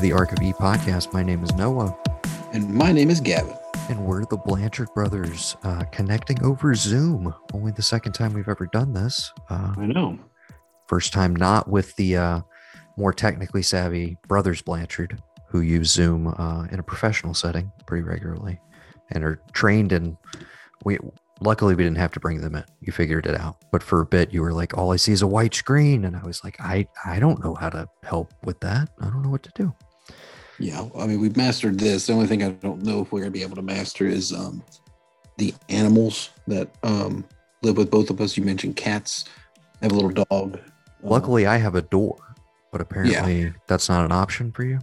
to the Ark of E podcast. My name is Noah, And my name is Gavin. and we're the Blanchard brothers uh, connecting over Zoom. Only the second time we've ever done this. Uh, I know. first time not with the uh, more technically savvy brothers Blanchard, who use Zoom uh, in a professional setting pretty regularly and are trained in. We luckily we didn't have to bring them in. You figured it out. But for a bit, you were like, "All I see is a white screen," and I was like, "I I don't know how to help with that. I don't know what to do." Yeah, I mean, we've mastered this. The only thing I don't know if we're going to be able to master is um, the animals that um, live with both of us. You mentioned cats. I have a little dog. Luckily, I have a door, but apparently that's not an option for you.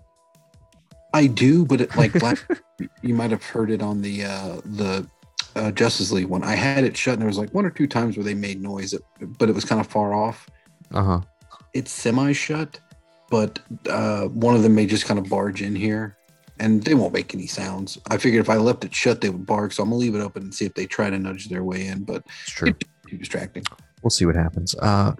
I do, but it, like Black, you might have heard it on the uh, the uh, Justice League one. I had it shut, and there was like one or two times where they made noise, but it was kind of far off. Uh huh. it's semi shut, but uh, one of them may just kind of barge in here and they won't make any sounds. I figured if I left it shut, they would bark. So I'm gonna leave it open and see if they try to nudge their way in, but It's true. too distracting. we'll see what happens. Uh,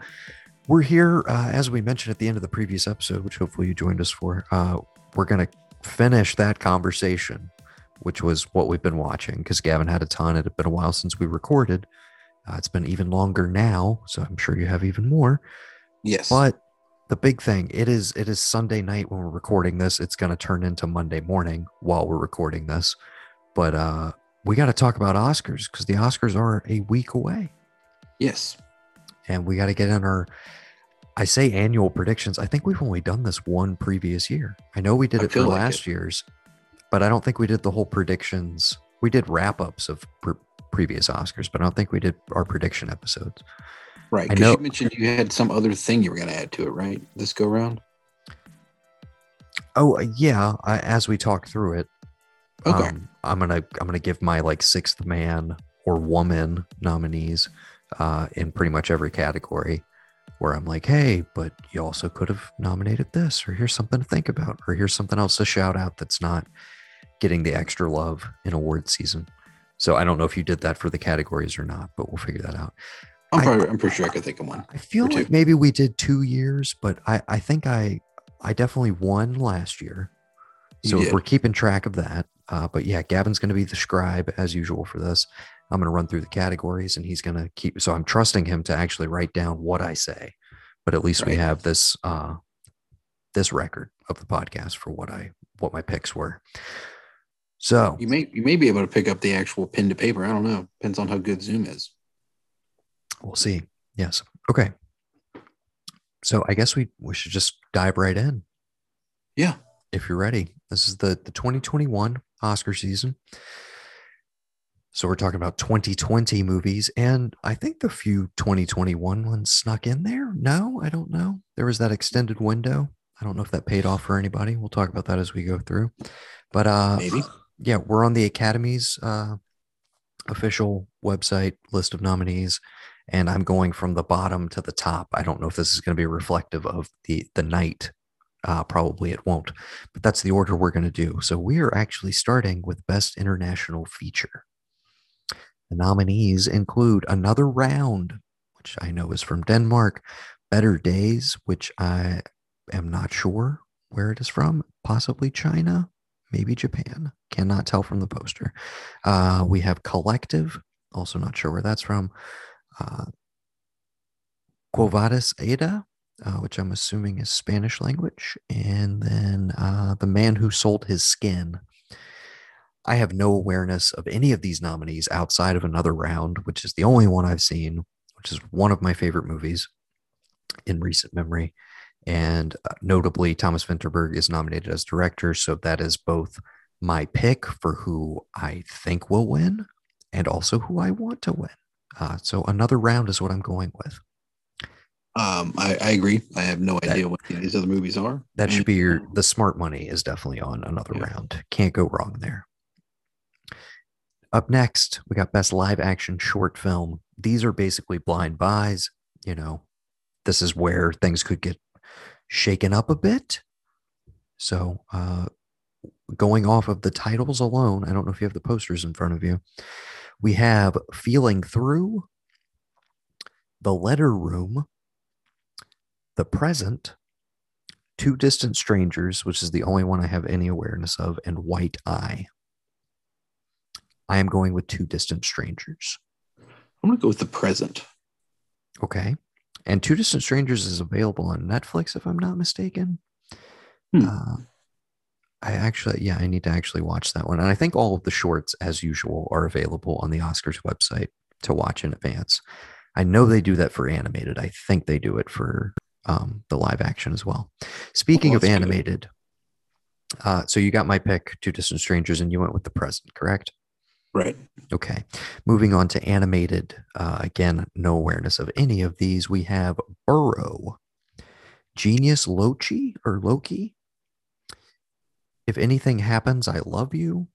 we're here, uh, as we mentioned at the end of the previous episode, which hopefully you joined us for. Uh, we're going to finish that conversation, which was what we've been watching because Gavin had a ton. It had been a while since we recorded. Uh, it's been even longer now, so I'm sure you have even more. Yes. But the big thing, it is it is Sunday night when we're recording this. It's going to turn into Monday morning while we're recording this. But uh, we got to talk about Oscars because the Oscars are a week away yes. and we got to get in our i say annual predictions i think we've only done this one previous year i know we did I it for like last it. year's but i don't think we did the whole predictions we did wrap-ups of pre- previous oscars but i don't think we did our prediction episodes Right. Because you mentioned you had some other thing you were gonna add to it, right? This go round. oh uh, yeah I, as we talk through it Okay. um, i'm gonna i'm gonna give my like sixth man or woman nominees uh, in pretty much every category where i'm like hey but you also could have nominated this or here's something to think about or here's something else to shout out that's not getting the extra love in award season so i don't know if you did that for the categories or not but we'll figure that out I'm probably I'm pretty sure I could think of one. i feel like maybe we did two years but i i think i i definitely won last year so if we're keeping track of that, uh, but yeah, Gavin's going to be the scribe as usual for this. I'm going to run through the categories, and he's going to keep. So I'm trusting him to actually write down what I say, but at least we have this uh, this record of the podcast for what I what my picks were. So You may you may be able to pick up the actual pen to paper. I don't know. Depends on how good Zoom is. We'll see. Yes. Okay. So I guess we we should just dive right in. Yeah. if you're ready. This is the the 2021 Oscar season. So we're talking about 2020 movies, and I think the few 2021 ones snuck in there. No, I don't know. There was that extended window. I don't know if that paid off for anybody. We'll talk about that as we go through. But uh, Maybe. yeah, we're on the Academy's uh, official website list of nominees, and I'm going from the bottom to the top. I don't know if this is going to be reflective of the the night. Uh, probably it won't, but that's the order we're going to do. So we are actually starting with Best International Feature. The nominees include Another Round, which I know is from Denmark, Better Days, which I am not sure where it is from, possibly China, maybe Japan. Cannot tell from the poster. Uh, we have Collective, also not sure where that's from. Uh, Quo Vadis Ada, uh, which I'm assuming is Spanish language. And then uh, The Man Who Sold His Skin. I have no awareness of any of these nominees outside of Another Round, which is the only one I've seen, which is one of my favorite movies in recent memory. And uh, notably, Thomas Vinterberg is nominated as director. So that is both my pick for who I think will win and also who I want to win. Uh, so another round is what I'm going with. Um, I, I agree. I have no That- idea what these other movies are. That should be your the smart money is definitely on another Yeah. round. Can't go wrong there. Up next, we got best live action short film. These are basically blind buys. You know, this is where things could get shaken up a bit. So, uh, going off of the titles alone, I don't know if you have the posters in front of you. We have Feeling Through, The Letter Room, The Present, Two Distant Strangers, which is the only one I have any awareness of, and White Eye. I am going with Two Distant Strangers. I'm gonna go with the present. Okay. And Two Distant Strangers is available on Netflix, if I'm not mistaken. Hmm. Uh, I actually, yeah, I need to actually watch that one. And I think all of the shorts, as usual, are available on the Oscars website to watch in advance. I know they do that for animated. I think they do it for um, the live action as well. Speaking Well, of animated, uh, so you got my pick, Two Distant Strangers, and you went with the present, correct? Right. Okay. Moving on to animated. Uh, again, no awareness of any of these. We have Burrow, Genius Loki or Loki. If anything happens, I love you.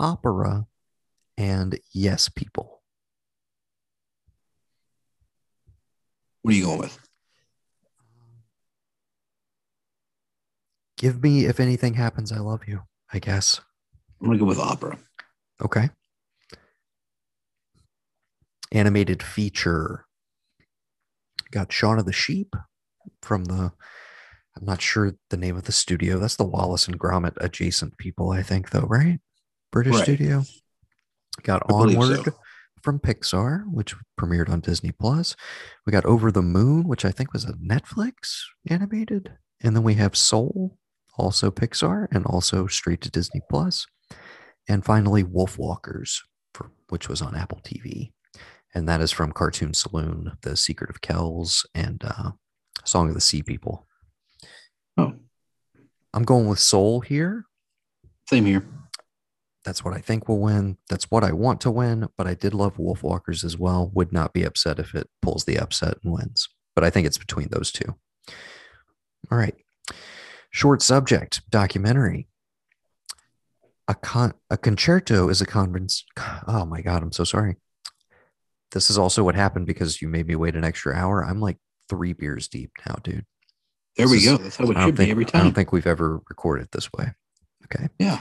Opera and Yes People. What are you going with? Give me if anything happens, I love you, I guess. I'm gonna go with opera. Okay. Animated feature. Got Shaun of the Sheep from the, I'm not sure the name of the studio. That's the Wallace and Gromit adjacent people, I think, though, right? British Right. studio. Got I Onward so. from Pixar, which premiered on Disney Plus. We got Over the Moon, which I think was a Netflix animated. And then we have Soul, also Pixar, and also straight to Disney Plus. And finally, Wolf Walkers, for, which was on Apple TV. And that is from Cartoon Saloon, The Secret of Kells, and uh, Song of the Sea People. Oh, I'm going with Soul here. same here. That's what I think will win. That's what I want to win. But I did love Wolf Walkers as well. Would not be upset if it pulls the upset and wins. But I think it's between those two. All right. Short subject documentary. A con a concerto is a conference. Oh my god, I'm so sorry. This is also what happened because you made me wait an extra hour. I'm like three beers deep now, dude. There we go. That's how it should think be every time. I don't think we've ever recorded this way. Okay. yeah.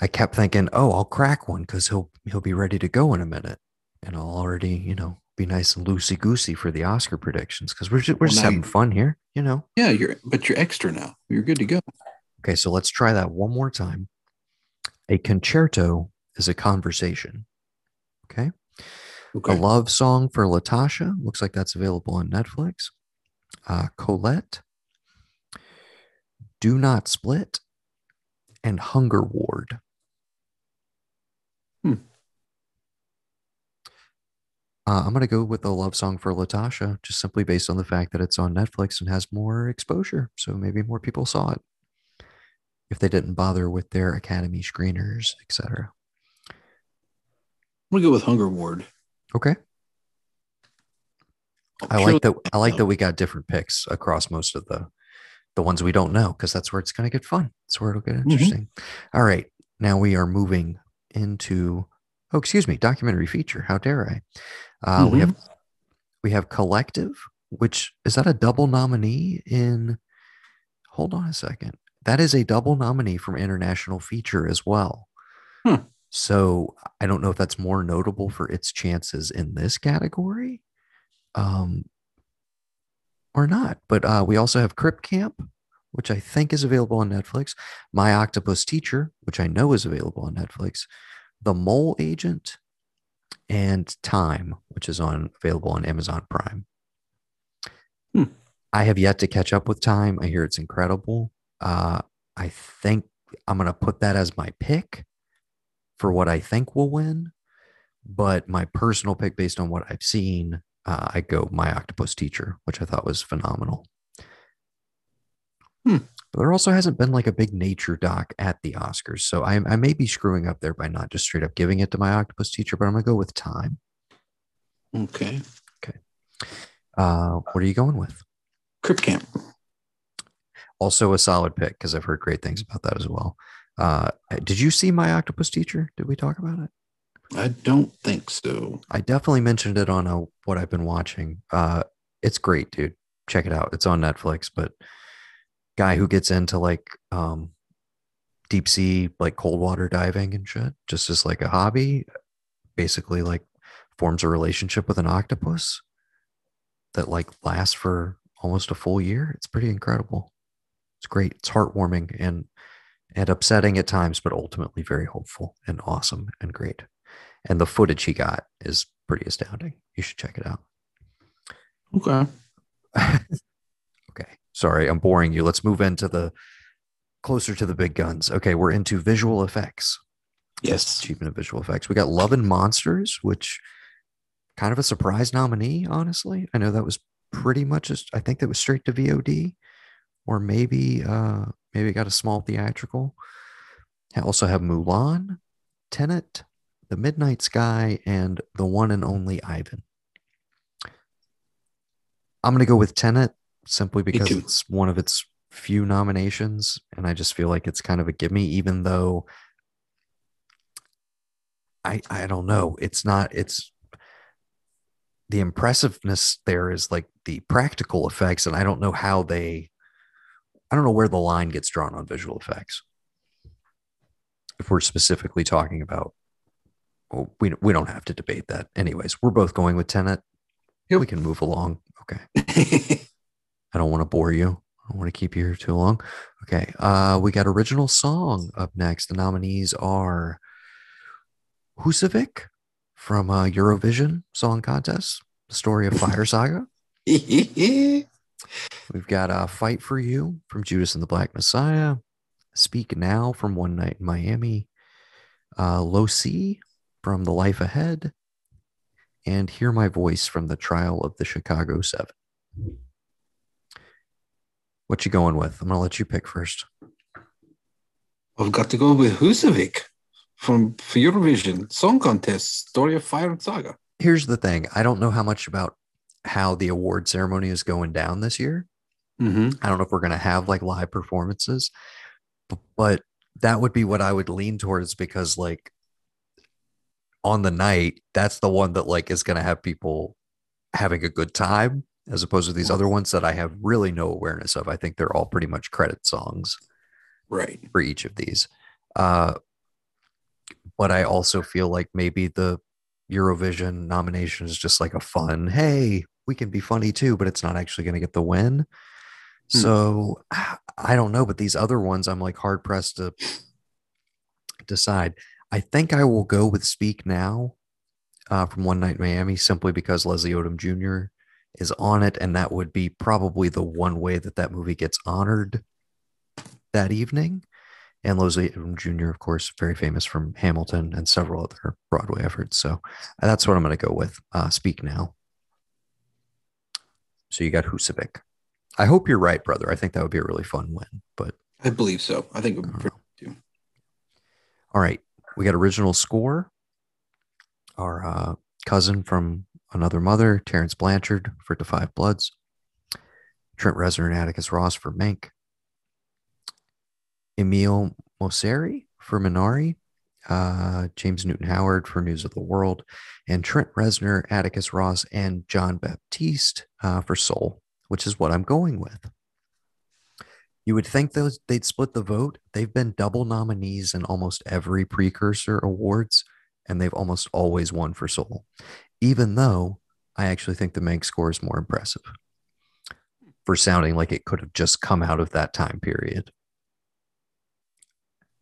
I kept thinking, oh, I'll crack one because he'll he'll be ready to go in a minute, and I'll already, you know, be nice and loosey goosey for the Oscar predictions because we're just, we're Well, just having fun here, you know. Yeah, you're but you're extra now. You're good to go. Okay, so let's try that one more time. A concerto is a conversation. Okay. Okay. A love song for Latasha looks like that's available on Netflix. Uh, Colette, Do Not Split, and Hunger Ward. Hmm. Uh, I'm going to go with a love song for Latasha, just simply based on the fact that it's on Netflix and has more exposure. So maybe more people saw it if they didn't bother with their Academy screeners, etc. I'm gonna go with Hunger Ward. Okay. I like that. I like that we got different picks across most of the the ones we don't know because that's where it's going to get fun. That's where it'll get interesting. All right, now we are moving into. Oh, excuse me, documentary feature. How dare I? Uh, We have we have collective, which is that a double nominee in? Hold on a second. That is a double nominee from international feature as well. Hmm. So I don't know if that's more notable for its chances in this category, um, or not. But uh, we also have Crip Camp, which I think is available on Netflix. My Octopus Teacher, which I know is available on Netflix. The Mole Agent, and Time, which is on available on Amazon Prime. Hmm. I have yet to catch up with Time. I hear it's incredible. Uh, I think I'm going to put that as my pick for what I think will win. But my personal pick, based on what I've seen, uh, I go My Octopus Teacher, which I thought was phenomenal. Hmm. But there also hasn't been like a big nature doc at the Oscars. So I, I may be screwing up there by not just straight up giving it to My Octopus Teacher, but I'm going to go with Time. Okay. Okay. Uh, what are you going with? Crip Camp. Also a solid pick because I've heard great things about that as well. Uh, did you see My Octopus Teacher? Did we talk about it? I don't think so. I definitely mentioned it on a, what I've been watching. Uh, it's great, dude. Check it out. It's on Netflix. But guy who gets into like um, deep sea, like cold water diving and shit, just as like a hobby, basically like forms a relationship with an octopus that like lasts for almost a full year. It's pretty incredible. It's great. It's heartwarming and and upsetting at times, but ultimately very hopeful and awesome and great. And the footage he got is pretty astounding. You should check it out. Okay. okay. Sorry, I'm boring you. Let's move into the closer to the big guns. Okay, we're into visual effects. Yes. Achievement of visual effects. We got Love and Monsters, which kind of a surprise nominee, honestly. I know that was pretty much just I think that was straight to VOD or maybe uh maybe got a small theatrical. I also have Mulan, Tenet, The Midnight Sky, and the one and only Ivan. I'm gonna go with Tenet simply because it's one of its few nominations, and I just feel like it's kind of a gimme, even though I I don't know. It's not it's the impressiveness there is like the practical effects, and I don't know how they I don't know where the line gets drawn on visual effects. If we're specifically talking about, well, we we don't have to debate that. Anyways, we're both going with Tenet. Yep. We can move along. Okay. I don't want to bore you. I don't want to keep you here too long. Okay. Uh, we got original song up next. The nominees are Husavik from uh, Eurovision Song Contest, the story of Fire Saga. We've got uh, Fight for You from Judas and the Black Messiah, Speak Now from One Night in Miami, uh, Io Sì from The Life Ahead, and Hear My Voice from The Trial of the Chicago Seven. What you going with? I'm gonna let you pick first. I've got to go with Husavik from Eurovision Song Contest, Story of Fire and Saga. Here's the thing: I don't know how much about how the award ceremony is going down this year. Mm-hmm. I don't know if we're gonna have like live performances, but that would be what I would lean towards because like on the night, that's the one that like is gonna have people having a good time as opposed to these other ones that I have really no awareness of. I think they're all pretty much credit songs Right. for each of these. Uh, but I also feel like maybe the Eurovision nomination is just like a fun, hey, we can be funny too, but it's not actually going to get the win. Hmm. So I don't know, but these other ones, I'm like hard pressed to decide. I think I will go with Speak Now uh, from One Night in Miami simply because Leslie Odom Jr. is on it, and that would be probably the one way that that movie gets honored that evening. And Leslie Odom Jr., of course, very famous from Hamilton and several other Broadway efforts. So uh, that's what I'm going to go with. Uh, Speak Now. So you got Husavik. I hope you're right, brother. I think that would be a really fun win. But I believe so. I think it would be pretty too. all right, we got original score. Our uh, cousin from another mother, Terence Blanchard for The Five Bloods. Trent Reznor and Atticus Ross for Mank. Emile Mosseri for Minari. Uh, James Newton Howard for News of the World, and Trent Reznor, Atticus Ross, and Jon Batiste uh, for Soul, which is what I'm going with. You would think those they'd split the vote. They've been double nominees in almost every precursor awards, and they've almost always won for Soul. Even though I actually think the Mank score is more impressive for sounding like it could have just come out of that time period.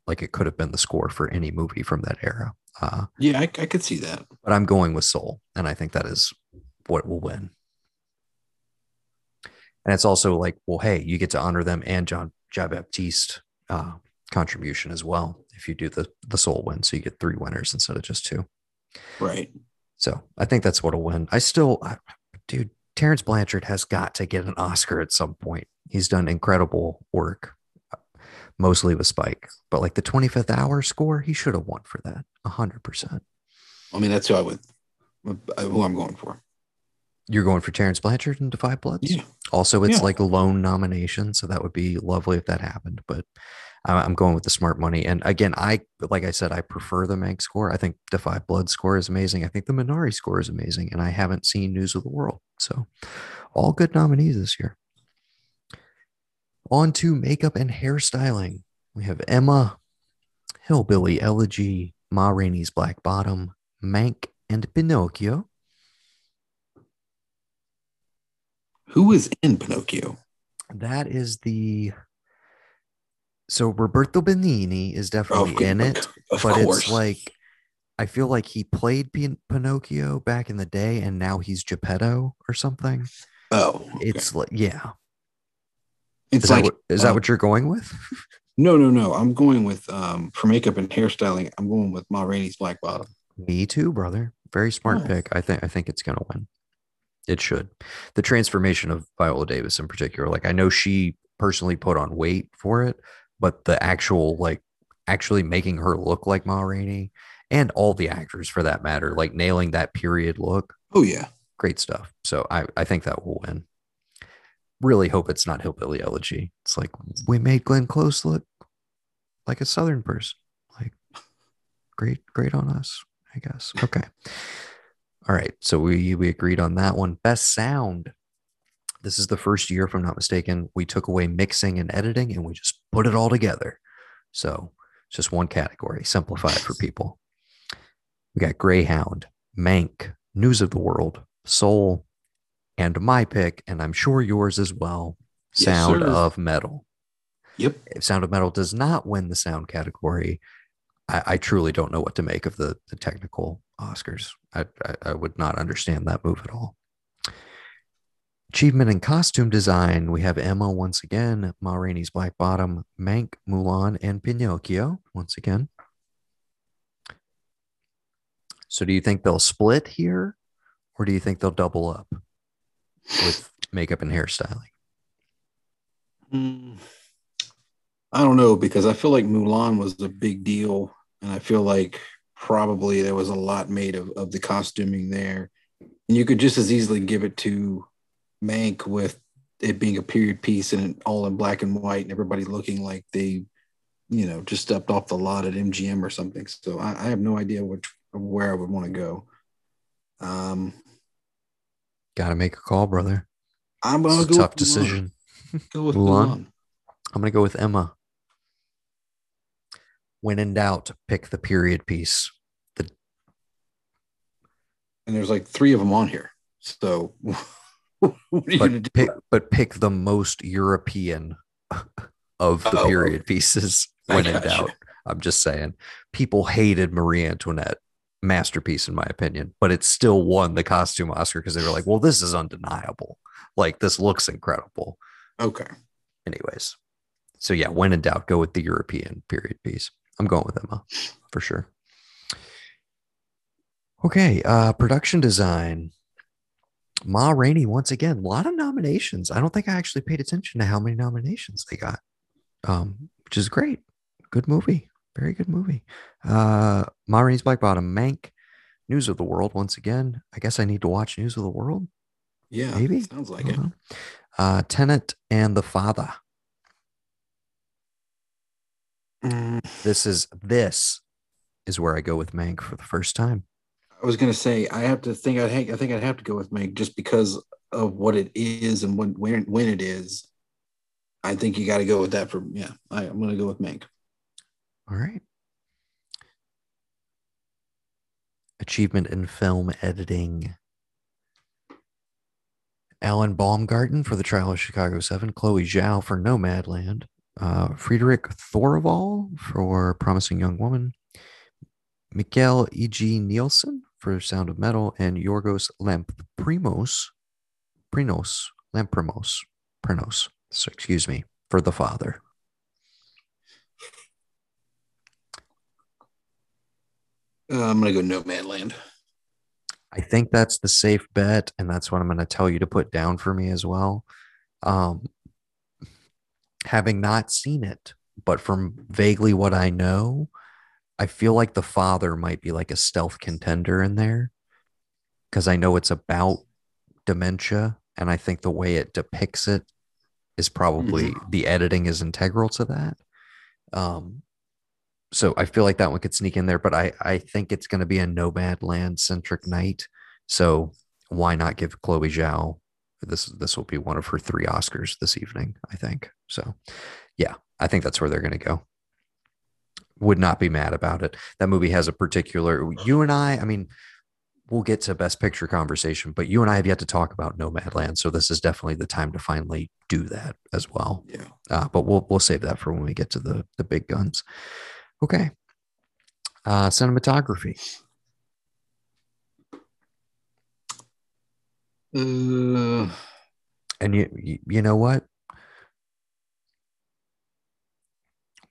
Like it could have been the score for any movie from that era. Uh, Yeah, I, I could see that. but I'm going with Soul, and I think that is what will win. And it's also like, well, hey, you get to honor them and John Jon Batiste uh, contribution as well if you do the the Soul win, so you get three winners instead of just two. Right. So I think that's what'll win. I still, I, dude, Terence Blanchard has got to get an Oscar at some point. He's done incredible work, mostly with Spike, but like the 25th hour score, he should have won for that 100%. I mean, that's who I would, who I'm going for. You're going for Terence Blanchard and Da 5 Bloods? Yeah. Also, it's Yeah. like a lone nomination, so that would be lovely if that happened. But I'm going with the smart money. And again, I like I said, I prefer the Mank score. I think Da 5 Blood score is amazing. I think the Minari score is amazing, and I haven't seen News of the World, so all good nominees this year. On to makeup and hairstyling. We have Emma, Hillbilly Elegy, Ma Rainey's Black Bottom, Mank, and Pinocchio. Who is in Pinocchio? That is the. So Roberto Benigni is definitely in it, Of but course. it's like I feel like he played Pin- Pinocchio back in the day, and now he's Geppetto or something. oh, okay. It's like yeah. it's Is, like that, what, is that uh, what you're going with? no, no, no. I'm going with um for makeup and hairstyling. I'm going with Ma Rainey's Black Bottom. Me too, brother. Very smart Oh. pick. I think I think it's gonna win. It should. The transformation of Viola Davis in particular, like I know she personally put on weight for it, but the actual like actually making her look like Ma Rainey and all the actors for that matter, like nailing that period look, Oh yeah. great stuff. So I, I think that will win. Really hope it's not Hillbilly Elegy. It's like we made Glenn Close look like a Southern person. Like great, great on us, I guess. Okay. All right. So we we agreed on that one. Best sound. This is the first year, if I'm not mistaken, we took away mixing and editing and we just put it all together. So it's just one category, simplify it for people. We got Greyhound, Mank, News of the World, Soul, and my pick, and I'm sure yours as well, Sound sir. of Metal. Yep. If Sound of Metal does not win the sound category, I, I truly don't know what to make of the, the technical Oscars. I, I, I would not understand that move at all. Achievement in costume design, we have Emma once again, Ma Rainey's Black Bottom, Mank, Mulan, and Pinocchio once again. So do you think they'll split here or do you think they'll double up with makeup and hairstyling? Mm, I don't know because I feel like Mulan was a big deal, and I feel like probably there was a lot made of, of the costuming there, and you could just as easily give it to Mank with it being a period piece and all in black and white, and everybody looking like they, you know, just stepped off the lot at MGM or something. So I, I have no idea which where I would want to go. Um, Got to make a call, brother. I'm gonna It's a tough decision. Go with Mulan? Mulan. I'm going to go with Emma. When in doubt, pick the period piece. The and there's like three of them on here. So what are you gonna do? but pick, but pick the most European of the Oh, period pieces when in doubt. I'm just saying, people hated Marie Antoinette, masterpiece in my opinion, but it still won the costume Oscar because they were like, "Well, this is undeniable. Like this looks incredible." Okay. Anyways, so yeah, when in doubt, go with the European period piece. I'm going with Emma for sure. Okay, uh, production design. Ma Rainey once again, a lot of nominations. I don't think I actually paid attention to how many nominations they got, um, which is great. Good movie, very good movie. Uh, Ma Rainey's Black Bottom, Mank, News of the World. Once again, I guess I need to watch News of the World. Yeah. Maybe. Sounds like it. know. Uh, Tenet and the Father. Mm, This is this is where I go with Mank for the first time. I was gonna say I have to think. I think I think I'd have to go with Mank just because of what it is and when when when it is. I think you got to go with that for yeah. I, I'm gonna go with Mank. All right. Achievement in film editing. Alan Baumgarten for The Trial of Chicago 7, Chloe Zhao for Nomadland, uh, Frédéric Thoraval for Promising Young Woman, Mikael E.G. Nielsen for Sound of Metal, and Yorgos Lamprimos, Prinos, Lamprimos, Prinos, so excuse me, for The Father. Uh, I'm gonna go Nomadland. I think that's the safe bet, and that's what I'm going to tell you to put down for me as well. Um, having not seen it, but from vaguely what I know, I feel like the father might be like a stealth contender in there because I know it's about dementia, and I think the way it depicts it is probably the editing is integral to that. Um, so I feel like that one could sneak in there, but I I think it's going to be a Nomad Land centric night. So why not give Chloe Zhao this? This will be one of her three Oscars this evening, I think. So yeah, I think that's where they're going to go. Would not be mad about it. That movie has a particular. You and I, I mean, we'll get to best picture conversation, but you and I have yet to talk about Nomadland, so this is definitely the time to finally do that as well. Yeah. Uh, but we'll we'll save that for when we get to the the big guns. Okay. Uh, cinematography. Uh, And you you, you know what?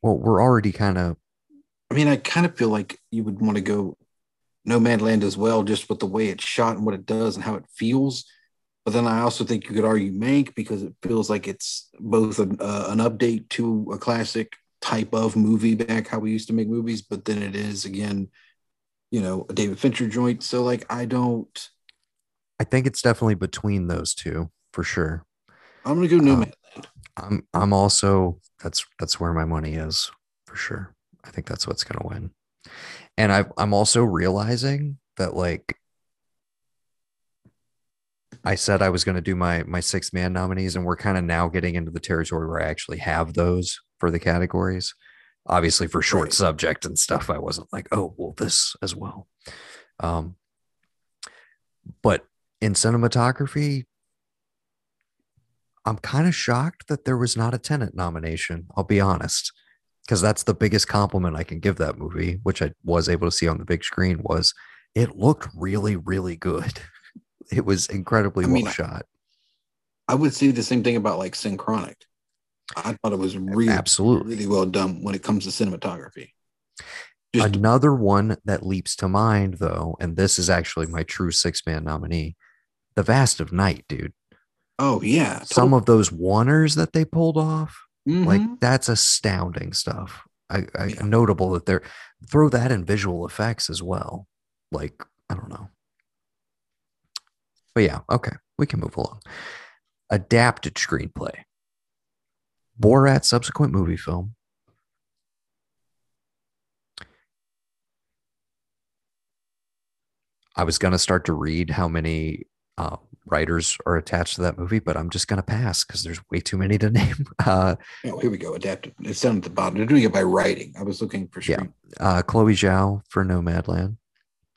Well, we're already kind of I mean, I kind of feel like you would want to go Nomadland as well, just with the way it's shot and what it does and how it feels. But then I also think you could argue Mank because it feels like it's both an, uh, an update to a classic type of movie back how we used to make movies, but then it is again, you know, a David Fincher joint. So like, I don't. I think it's definitely between those two for sure. I'm gonna go Um, Nomadland. I'm I'm also that's that's where my money is for sure. I think that's what's gonna win. And I I'm also realizing that like I said I was gonna do my my six man nominees, and we're kind of now getting into the territory where I actually have those for the categories. Obviously, for short Right. subject and stuff, I wasn't like, oh well, this as well. Um, but in cinematography, I'm kind of shocked that there was not a Tenet nomination. I'll be honest, because that's the biggest compliment I can give that movie, which I was able to see on the big screen. Was it looked really, really good? It was incredibly I well mean, shot. I would say the same thing about like Synchronic. I thought it was really, Absolutely. really well done when it comes to cinematography. Just Another one that leaps to mind, though, and this is actually my true six man nominee, The Vast of Night, dude. Oh yeah, Some of those oneers that they pulled off, Mhm. like that's astounding stuff. I, I Yeah. notable that they're throw that in visual effects as well. Like I don't know, but yeah, okay, we can move along. Adapted screenplay. Borat subsequent movie film. I was gonna start to read how many uh, writers are attached to that movie, but I'm just gonna pass because there's way too many to name. Uh, oh, here we go. Adapted. It's down at the bottom. They're doing it by writing. I was looking for Yeah. uh, Chloe Zhao for Nomadland,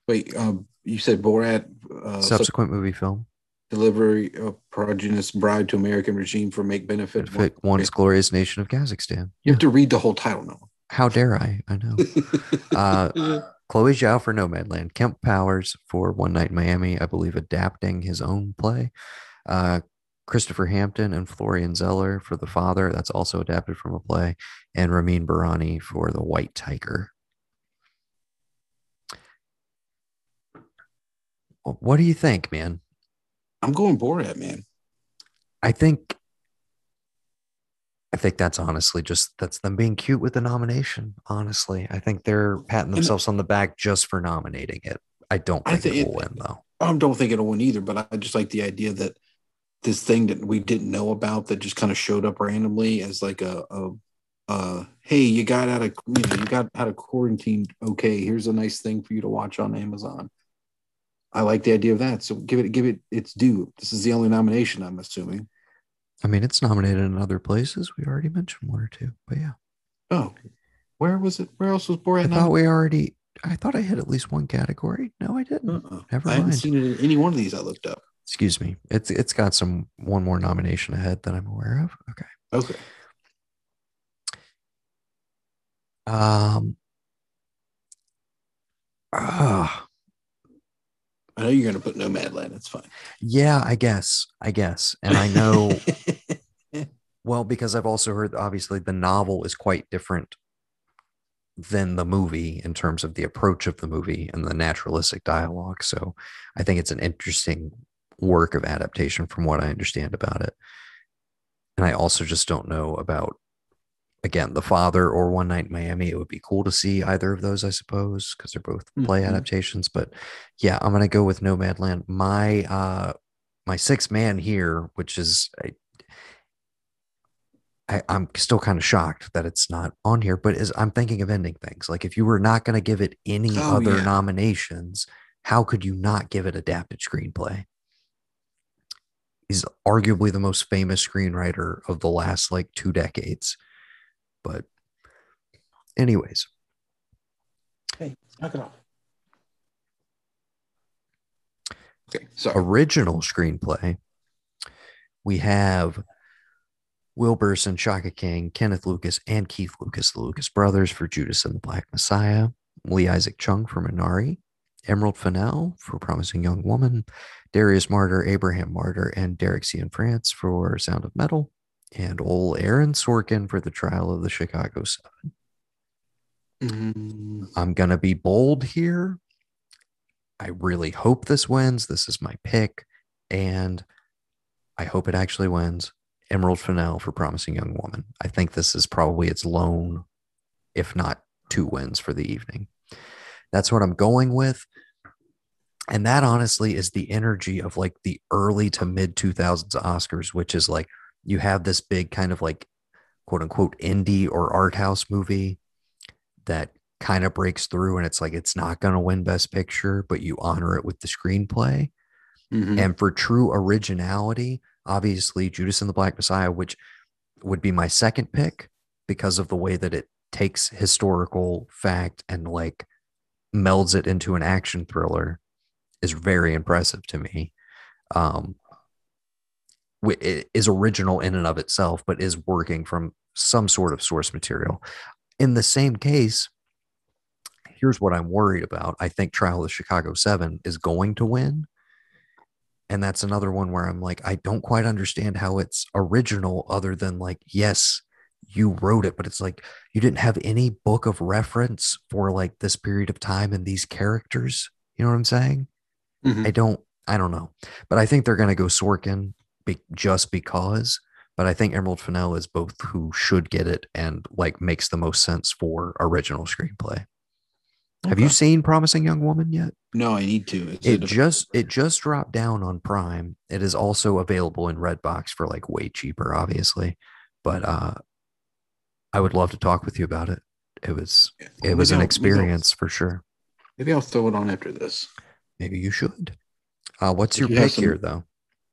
Wait, um, you said Borat uh, sub- subsequent movie film. delivery of progenitus bride to American regime for make benefit. Benefit One's glorious nation of Kazakhstan. You have to read the whole title now. How dare I? I know. Uh, Chloe Zhao for Nomadland, Kemp Powers for One Night in Miami, I believe adapting his own play. Uh, Christopher Hampton and Florian Zeller for The Father, that's also adapted from a play. And Ramin Bahrani for The White Tiger. What do you think, man? I'm going Borat, man. I think I think that's honestly just that's them being cute with the nomination. Honestly, I think they're patting And- themselves on the back just for nominating it. I don't I think it will win though. I don't think it'll win either, but I just like the idea that this thing that we didn't know about that just kind of showed up randomly as like a, a uh, hey, you got out of you know you got out of quarantine. Okay, here's a nice thing for you to watch on Amazon. I like the idea of that. So give it give it its due. This is the only nomination, I'm assuming. I mean, it's nominated in other places. We already mentioned one or two, but yeah, Oh, where was it? Where else was Borat? I thought we already. I thought I had at least one category. No, I didn't. Uh-uh. Never I haven't seen it in any one of these I looked up. Excuse me. It's it's got some one more nomination ahead that I'm aware of. Okay. Okay. Um. ah, I know you're going to put Nomadland. It's fine. yeah, I guess. I guess, and I know. Well, because I've also heard obviously the novel is quite different than the movie in terms of the approach of the movie and the naturalistic dialogue. So I think it's an interesting work of adaptation from what I understand about it. And I also just don't know about again the father or one night in Miami. It would be cool to see either of those, I suppose, because they're both play Mhm. adaptations. But yeah, I'm gonna go with Nomadland. My uh my sixth man here, which is I, I, I'm still kind of shocked that it's not on here, but is I'm thinking of ending things. Like if you were not going to give it any Oh, other yeah. nominations, how could you not give it adapted screenplay? He's arguably the most famous screenwriter of the last like two decades. But anyways, Hey, knock it off. Okay, sorry. original screenplay, we have Will Berson, Shaka King, Kenneth Lucas, and Keith Lucas, the Lucas brothers for Judas and the Black Messiah, Lee Isaac Chung for Minari, Emerald Fennell for Promising Young Woman, Darius Marder, Abraham Marder, and Derek Cianfrance for Sound of Metal, and old Aaron Sorkin for The Trial of the Chicago Seven. Mm, I'm going to be bold here. I really hope this wins. This is my pick. And I hope it actually wins. Emerald Fennell for Promising Young Woman. I think this is probably its lone, if not two wins for the evening. That's what I'm going with. And that honestly is the energy of like the early to mid 2000s Oscars, which is like you have this big kind of like quote unquote indie or art house movie that kind of breaks through and it's like it's not going to win best picture but you honor it with the screenplay mhm. and for true originality obviously judas and the black messiah which would be my second pick because of the way that it takes historical fact and like melds it into an action thriller is very impressive to me um is original in and of itself but is working from some sort of source material in the same case, here's what I'm worried about. I think Trial of the Chicago Seven is going to win. And that's another one where I'm like, I don't quite understand how it's original, other than like, yes, you wrote it, but it's like you didn't have any book of reference for like this period of time and these characters. You know what I'm saying? Mhm. I don't, I don't know. But I think they're going to go Sorkin be, just because. But I think Emerald Fennell is both who should get it and like makes the most sense for original screenplay. Have you seen Promising Young Woman yet? No, I need to. It's It a- just it just dropped down on Prime. It is also available in Redbox for like way cheaper, obviously. But uh I would love to talk with you about it. It was it was an I'll- maybe I'll- experience for sure. Maybe I'll throw it on after this. Maybe you should. Uh what's If your you pick here though?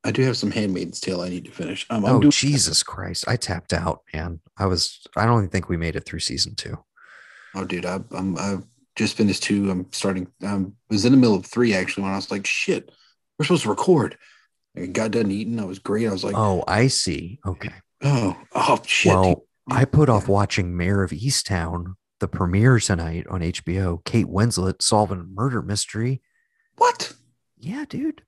I do have some Handmaid's Tale I need to finish. Um, I'm Oh doing, Jesus Christ. I tapped out, man. I was I don't even think we made it through season two. Oh, dude, I, I'm I've just finished two. I'm starting. Um, I was in the middle of three actually when I was like, shit, we're supposed to record. I got done eating. I was great. I was like, oh, Oh, I see. Okay. oh, shit. Well, I put off watching Mare of Easttown, the premiere tonight on HBO. Kate Winslet solving a murder mystery. what? Yeah, dude.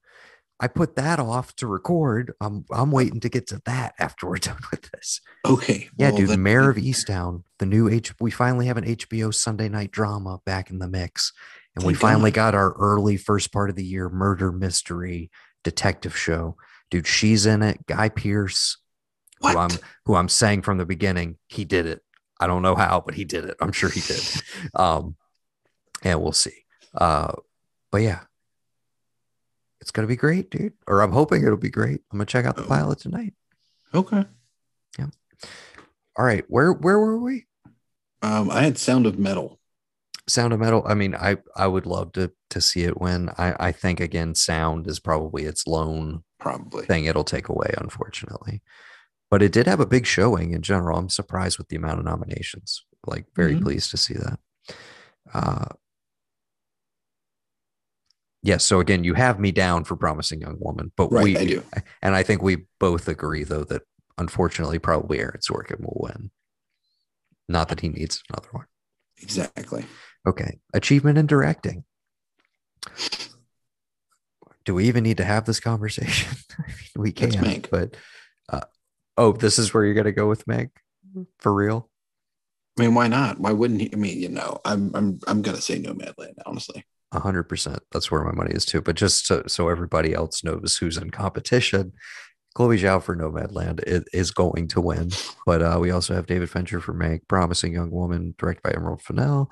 I put that off to record. I'm I'm waiting to get to that after we're done with this. Okay. Yeah, well, dude. then- Mare of Easttown, the new H. We finally have an HBO Sunday night drama back in the mix, and we finally God. got our early first part of the year murder mystery detective show. Dude, she's in it. Guy Pearce, What? who I'm who I'm saying from the beginning, he did it. I don't know how, but he did it. I'm sure he did. Um, and we'll see. Uh, but yeah, it's gonna be great, dude. Or I'm hoping it'll be great. I'm gonna check out the Oh. pilot tonight. Okay. Yeah. All right, where where were we? Um, I had Sound of Metal. Sound of Metal. I mean, I I would love to to see it win. I I think again, sound is probably its lone Probably. thing it'll take away, unfortunately. But it did have a big showing in general. I'm surprised with the amount of nominations. Like, very Mhm. pleased to see that. Uh, yes. so again, you have me down for promising young woman, but Right, we I do. and I think we both agree though that unfortunately, probably Aaron Sorkin will win. Not that he needs another one. Exactly. Okay. Achievement in directing. Do we even need to have this conversation? I mean, we can, but uh, oh, this is where you're gonna go with Mank for real? I mean, why not? Why wouldn't he? I mean, you know, I'm I'm I'm gonna say Nomadland, honestly. Hundred percent. That's where my money is too. But just so, so everybody else knows who's in competition, Chloe Zhao for Nomadland is, is going to win. But uh, we also have David Fincher for Mank, Promising Young Woman, directed by Emerald Fennell,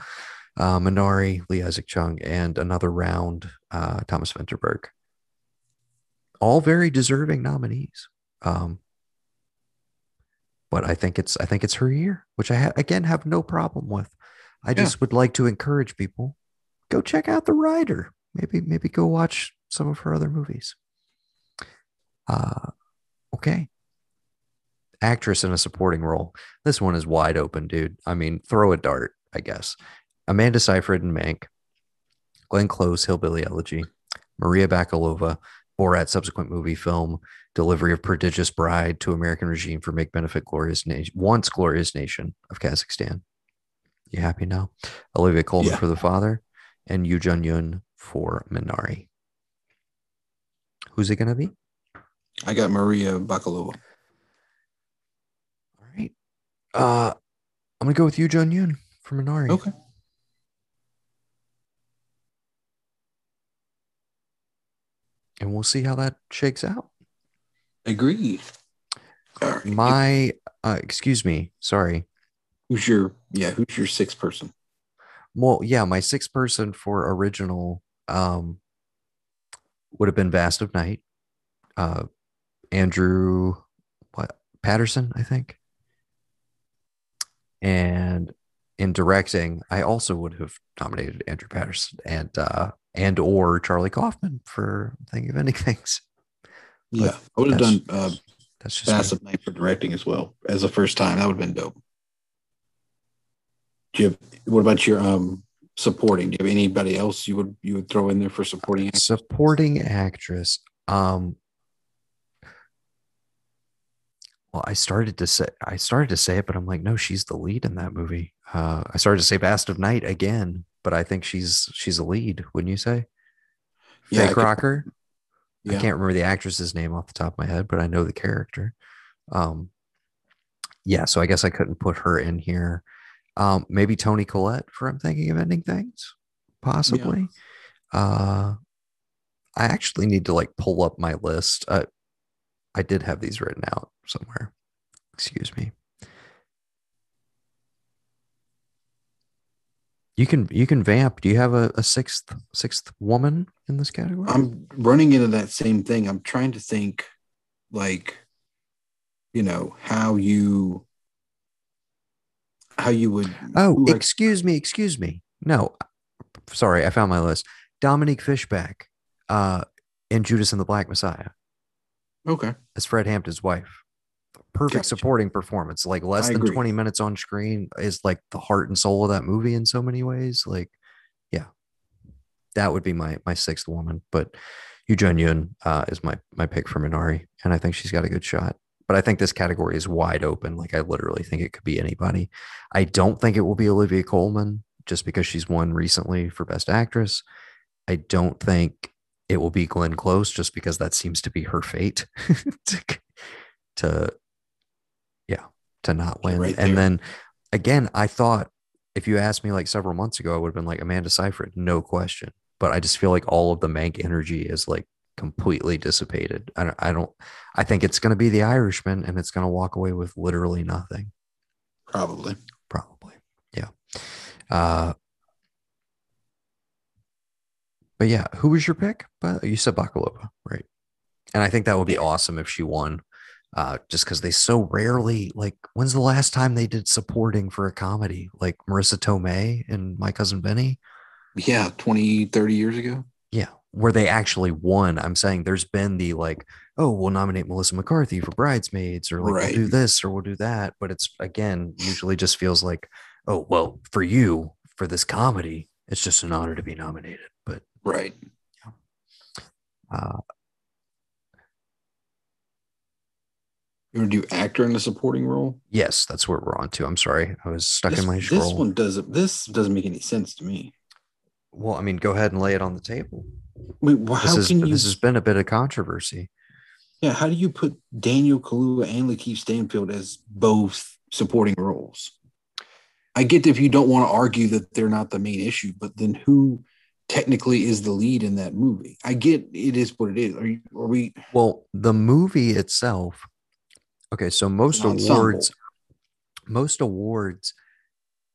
uh, Minari, Lee Isaac Chung, and another round, uh, Thomas Vinterberg. All very deserving nominees. Um, but I think it's I think it's her year, which I ha- again have no problem with. I Yeah. just would like to encourage people go check out the rider. Maybe maybe go watch some of her other movies. Uh okay. Actress in a supporting role. This one is wide open, dude. I mean, throw a dart, I guess. Amanda Seyfried and Mank, Glenn Close, Hillbilly Elegy, Maria Bakalova, Borat subsequent movie film, delivery of prodigious bride to American regime for make benefit glorious nation, once glorious nation of Kazakhstan. You happy now? Olivia Colman Yeah. for the father, and Yuh-jung Youn for Minari. Who's it gonna be? I got Maria Bakalova. All right. Uh, I'm gonna go with Yuh-jung Youn for Minari. Okay. and we'll see how that shakes out. Agreed. Right. My, uh, excuse me, sorry. who's your yeah? Who's your sixth person? Well, yeah, my sixth person for original um would have been Vast of Night. Uh Andrew what Patterson, I think. And in directing, I also would have nominated Andrew Patterson and uh and or Charlie Kaufman for Think of Ending Things. Yeah, I would have done uh, That's just me. Vast of Night for directing as well as a first time. That would have been dope. Do you have, what about your um supporting? Do you have anybody else you would you would throw in there for supporting? actor? supporting actress um well i started to say i started to say it but i'm like no she's the lead in that movie uh i started to say Vast of night again but i think she's she's a lead wouldn't you say Yeah, I fake could- rocker Yeah. i can't remember the actress's name off the top of my head but i know the character um yeah so i guess i couldn't put her in here um maybe toni collette for i'm thinking of ending things possibly uh I actually need to like pull up my list. Uh, I did have these written out somewhere. Excuse me. You can you can vamp. Do you have a, a sixth sixth woman in this category? I'm running into that same thing. I'm trying to think, like, you know, how you how you would. oh, I- excuse me, excuse me. No, sorry, I found my list. Dominique Fishback, uh, in Judas and the Black Messiah okay. as Fred Hampton's wife. Perfect Gotcha. supporting performance. Like less I than agree. 20 minutes on screen is like the heart and soul of that movie in so many ways. Like, yeah. That would be my my sixth woman. But Jun Yun uh, is my my pick for Minari. And I think she's got a good shot. But I think this category is wide open. Like I literally think it could be anybody. I don't think it will be Olivia Colman just because she's won recently for Best Actress. I don't think it will be Glenn Close just because that seems to be her fate to, to yeah to not win. right and then again, I thought if you asked me like several months ago, I would have been like Amanda Seyfried, no question. But I just feel like all of the Mank energy is like completely dissipated. I don't, I don't I think it's going to be the Irishman and it's going to walk away with literally nothing. Probably. probably yeah. Uh but yeah who was your pick? But you said bakalova right? And i think that would be awesome if she won uh just because they so rarely like when's the last time they did supporting for a comedy? Like marisa tomei and my cousin vinny? Yeah, 20, 30 years ago. yeah where they actually won i'm saying there's been the like oh we'll nominate melissa mccarthy for bridesmaids or like Right. we'll do this or we'll do that but it's again usually just feels like oh well for you for this comedy it's just an honor to be nominated but Right. uh You want to do actor in the supporting role? yes that's where we're on to i'm sorry i was stuck This, in my this scroll one doesn't. This doesn't make any sense to me. Well i mean go ahead and lay it on the table Wait, well, this how is can you? this has been a bit of controversy yeah, how do you put Daniel Kaluuya and Lakeith Stanfield as both supporting roles? I get if you don't want to argue that they're not the main issue, but then who technically is the lead in that movie? I get it is what it is. Are you? Are we? Well, the movie itself. Okay, so most awards, most awards,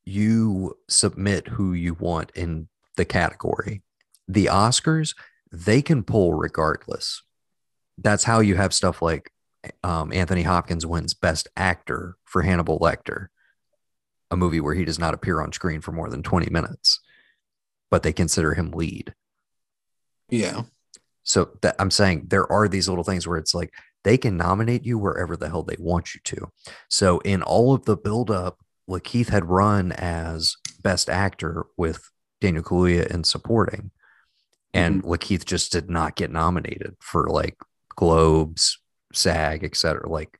you submit who you want in the category. The Oscars, they can pull regardless. That's how you have stuff like um, Anthony Hopkins wins Best Actor for Hannibal Lecter, a movie where he does not appear on screen for more than 20 minutes, but they consider him lead. Yeah. So that I'm saying there are these little things where it's like they can nominate you wherever the hell they want you to. So in all of the buildup, Lakeith had run as best actor with Daniel Kaluuya in supporting. and Lakeith just did not get nominated for like Globes, SAG, etc. Like,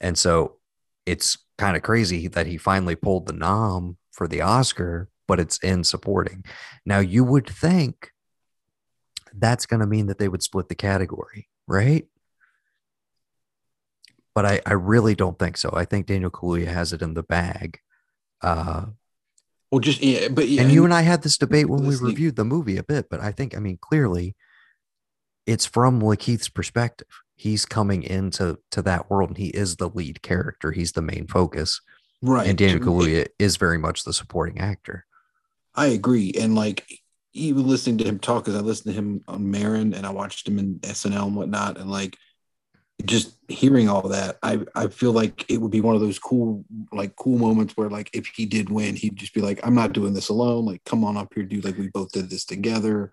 and so it's kind of crazy that he finally pulled the nom for the Oscar, but it's in supporting. Now you would think that's going to mean that they would split the category, right? But I, I really don't think so. I think Daniel Kaluuya has it in the bag. Uh, well, just yeah, but yeah, and you and I had this debate when we reviewed the movie a bit, but I think, I mean, clearly, it's from Lakeith's perspective. He's coming into to that world, and he is the lead character. He's the main focus, right. and Daniel Kaluuya is very much the supporting actor. I agree. And like even listening to him talk, because I listened to him on Marin and I watched him in SNL and whatnot, and like just hearing all that, I I feel like it would be one of those cool like cool moments where like if he did win, he'd just be like, I'm not doing this alone. Like, come on up here, dude. Like we both did this together,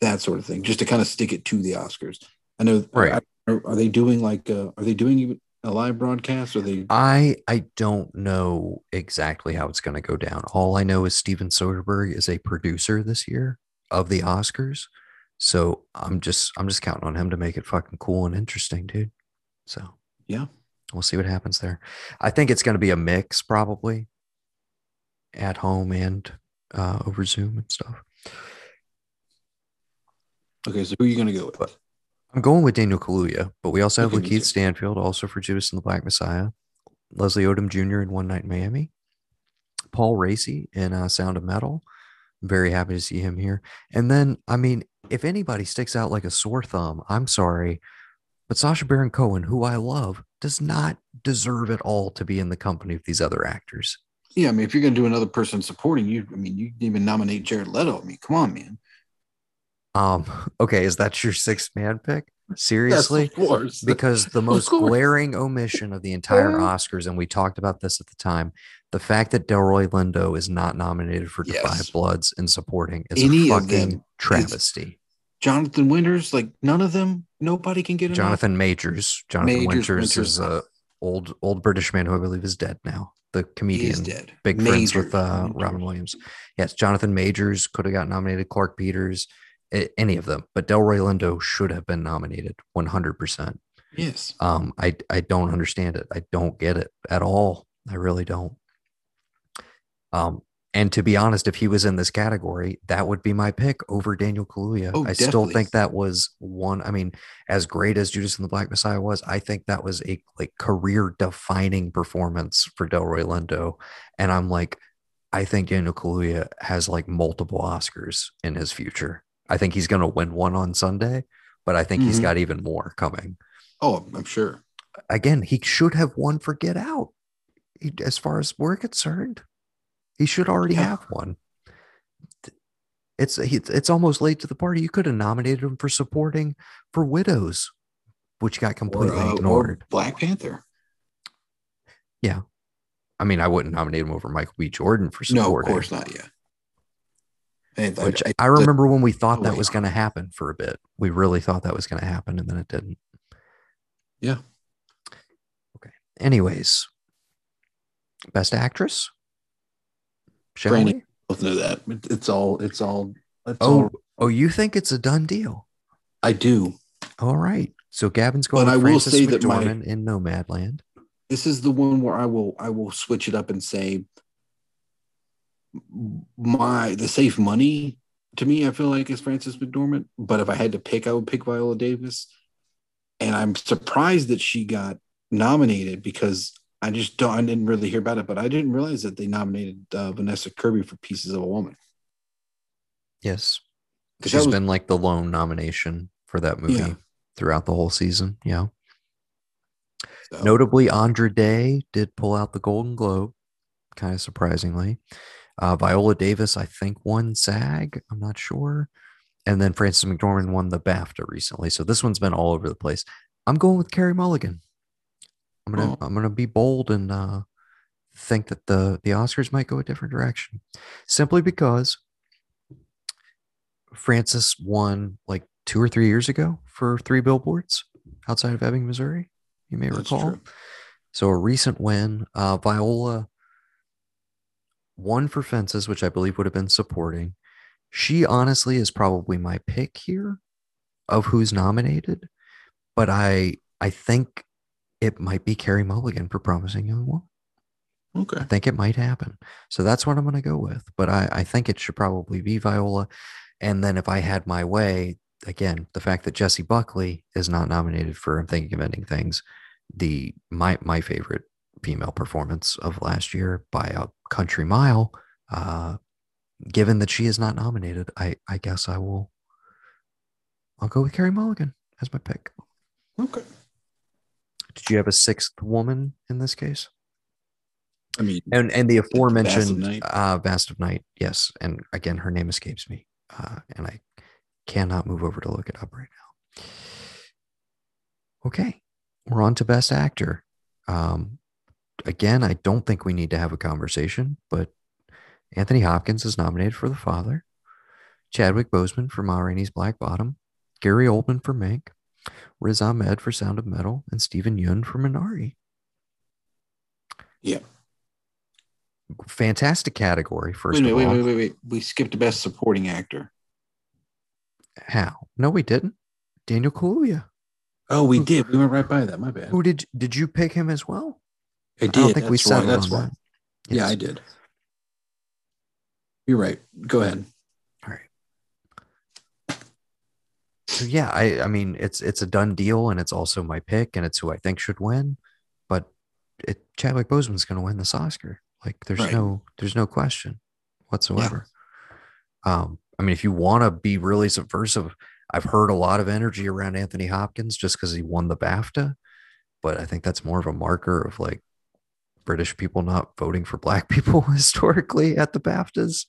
that sort of thing. Just to kind of stick it to the Oscars. I know. Right. Are, are they doing like? Uh, are they doing even a live broadcast? Or are they? I I don't know exactly how it's going to go down. All I know is Steven Soderbergh is a producer this year of the Oscars, so I'm just I'm just counting on him to make it fucking cool and interesting, dude. So Yeah. we'll see what happens there. I think it's going to be a mix, probably at home and uh, over Zoom and stuff. Okay, so who are you gonna go with? I'm going with Daniel Kaluuya, but we also have Okay, Lakeith. Stanfield, also for Judas and the Black Messiah, Leslie Odom Jr. in One Night in Miami, Paul Raci in uh, Sound of Metal. Very happy to see him here. And then, I mean, if anybody sticks out like a sore thumb, I'm sorry, but Sacha Baron Cohen, who I love, does not deserve at all to be in the company of these other actors. Yeah, I mean, if you're gonna do another person supporting you, I mean, you didn't even nominate Jared Leto. I mean, come on, man. Um, okay, is that your sixth man pick? Seriously? Yes, of course. because the most glaring omission of the entire Oscars, and we talked about this at the time, the fact that Delroy Lindo is not nominated for Yes. Five Bloods in supporting is Any a fucking travesty. Jonathan Winters, like none of them, nobody can get enough. Jonathan Majors, Jonathan Majors, Winters, Winters. is a old old British man who I believe is dead now. The comedian, dead. big friends with uh, Robin Williams. Yes, Jonathan Majors could have got nominated. Clarke Peters, any of them, but Delroy Lindo should have been nominated 100%. Yes. um i i don't understand it i don't get it at all i really don't um and to be honest if he was in this category that would be my pick over daniel kaluuya Oh, i still think that was one i mean as great as judas and the black messiah was i think that was a like career defining performance for delroy lindo and i'm like i think daniel kaluuya has like multiple oscars in his future i think he's going to win one on sunday but i think he's Mhm. got even more coming Oh, I'm sure. again, he should have won for Get Out. He, as far as we're concerned, he should already Yeah. have one. It's it's almost late to the party. You could have nominated him for supporting for Widows, which got Or, completely uh, or ignored. Black Panther. Yeah, I mean, I wouldn't nominate him over Michael B. Jordan for supporting. No, of course not. Yeah. And Which I, I remember when we thought Oh, that was going to happen for a bit. We really thought that was going to happen, and then it didn't. Yeah. Okay. Anyways, best actress. Shall Brandy. we? both know that. It- It's all. It's all. It's Oh, all. oh, you think it's a done deal? I do. All right. So Gavin's going But I will Frances say that my- in Nomadland. This is the one where I will. I will switch it up and say. My the safe money to me, I feel like is Frances McDormand. But if I had to pick, I would pick Viola Davis. And I'm surprised that she got nominated because I just don't. I didn't really hear about it, but I didn't realize that they nominated uh, Vanessa Kirby for Pieces of a Woman. Yes. 'Cause She's was- been like the lone nomination for that movie Yeah. throughout the whole season. Yeah. So, Notably, Andra Day did pull out the Golden Globe, kind of surprisingly. Uh, Viola Davis, I think, won SAG. I'm not sure. And then Frances McDormand won the BAFTA recently. So this one's been all over the place. I'm going with Carey Mulligan. I'm gonna Oh. I'm gonna be bold and uh, think that the the Oscars might go a different direction, simply because Frances won like two or three years ago for three billboards outside of Ebbing, Missouri. You may That's recall. true. So a recent win. Uh, Viola won for Fences, which I believe would have been supporting. she honestly is probably my pick here of who's nominated, but I I think it might be Carey Mulligan for Promising Young Woman. Okay. I think it might happen. So that's what I'm going to go with. But I, I think it should probably be Viola. And then if I had my way, again, the fact that Jessie Buckley is not nominated for I'm thinking of ending things, the my my favorite female performance of last year by a country mile. Uh, given that she is not nominated, I I guess I will. I'll go with Carey Mulligan as my pick. Okay. Did you have a sixth woman in this case? I mean, And and the aforementioned Vast of Night. uh Vast of Night, yes. And again, her name escapes me. Uh, and I cannot move over to look it up right now. Okay, we're on to Best Actor. Um, again, I don't think we need to have a conversation, but Anthony Hopkins is nominated for The Father, Chadwick Boseman for Ma Rainey's Black Bottom, Gary Oldman for Mank, Riz Ahmed for Sound of Metal, and Steven Yeun for Minari. Yeah. Fantastic category, first wait, of minute, all. wait, wait, wait, wait. We skipped the best supporting actor. How? No, we didn't. Daniel Kaluuya. Oh, we did. We went right by that. My bad. Who did did you pick him as well? I did. I don't think we That's settled why. That's on why. that. Yeah, I did. You're right. Go ahead. All right. So yeah, I I mean it's it's a done deal and it's also my pick and it's who I think should win, but it Chadwick Boseman's going to win this Oscar. Like there's Right. no there's no question whatsoever. Um I mean if you want to be really subversive, I've heard a lot of energy around Anthony Hopkins just cuz he won the BAFTA, but I think that's more of a marker of like British people not voting for black people historically at the BAFTAs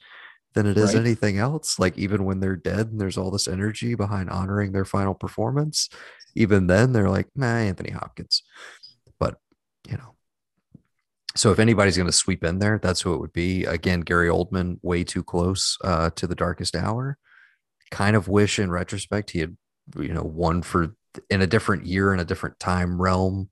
than it is Right. anything else. Like even when they're dead and there's all this energy behind honoring their final performance, even then they're like, nah, Anthony Hopkins. But you know. So if anybody's going to sweep in there, that's who it would be. Again, Gary Oldman, way too close uh, to the darkest hour. Kind of wish in retrospect he had, you know, won for in a different year in a different time realm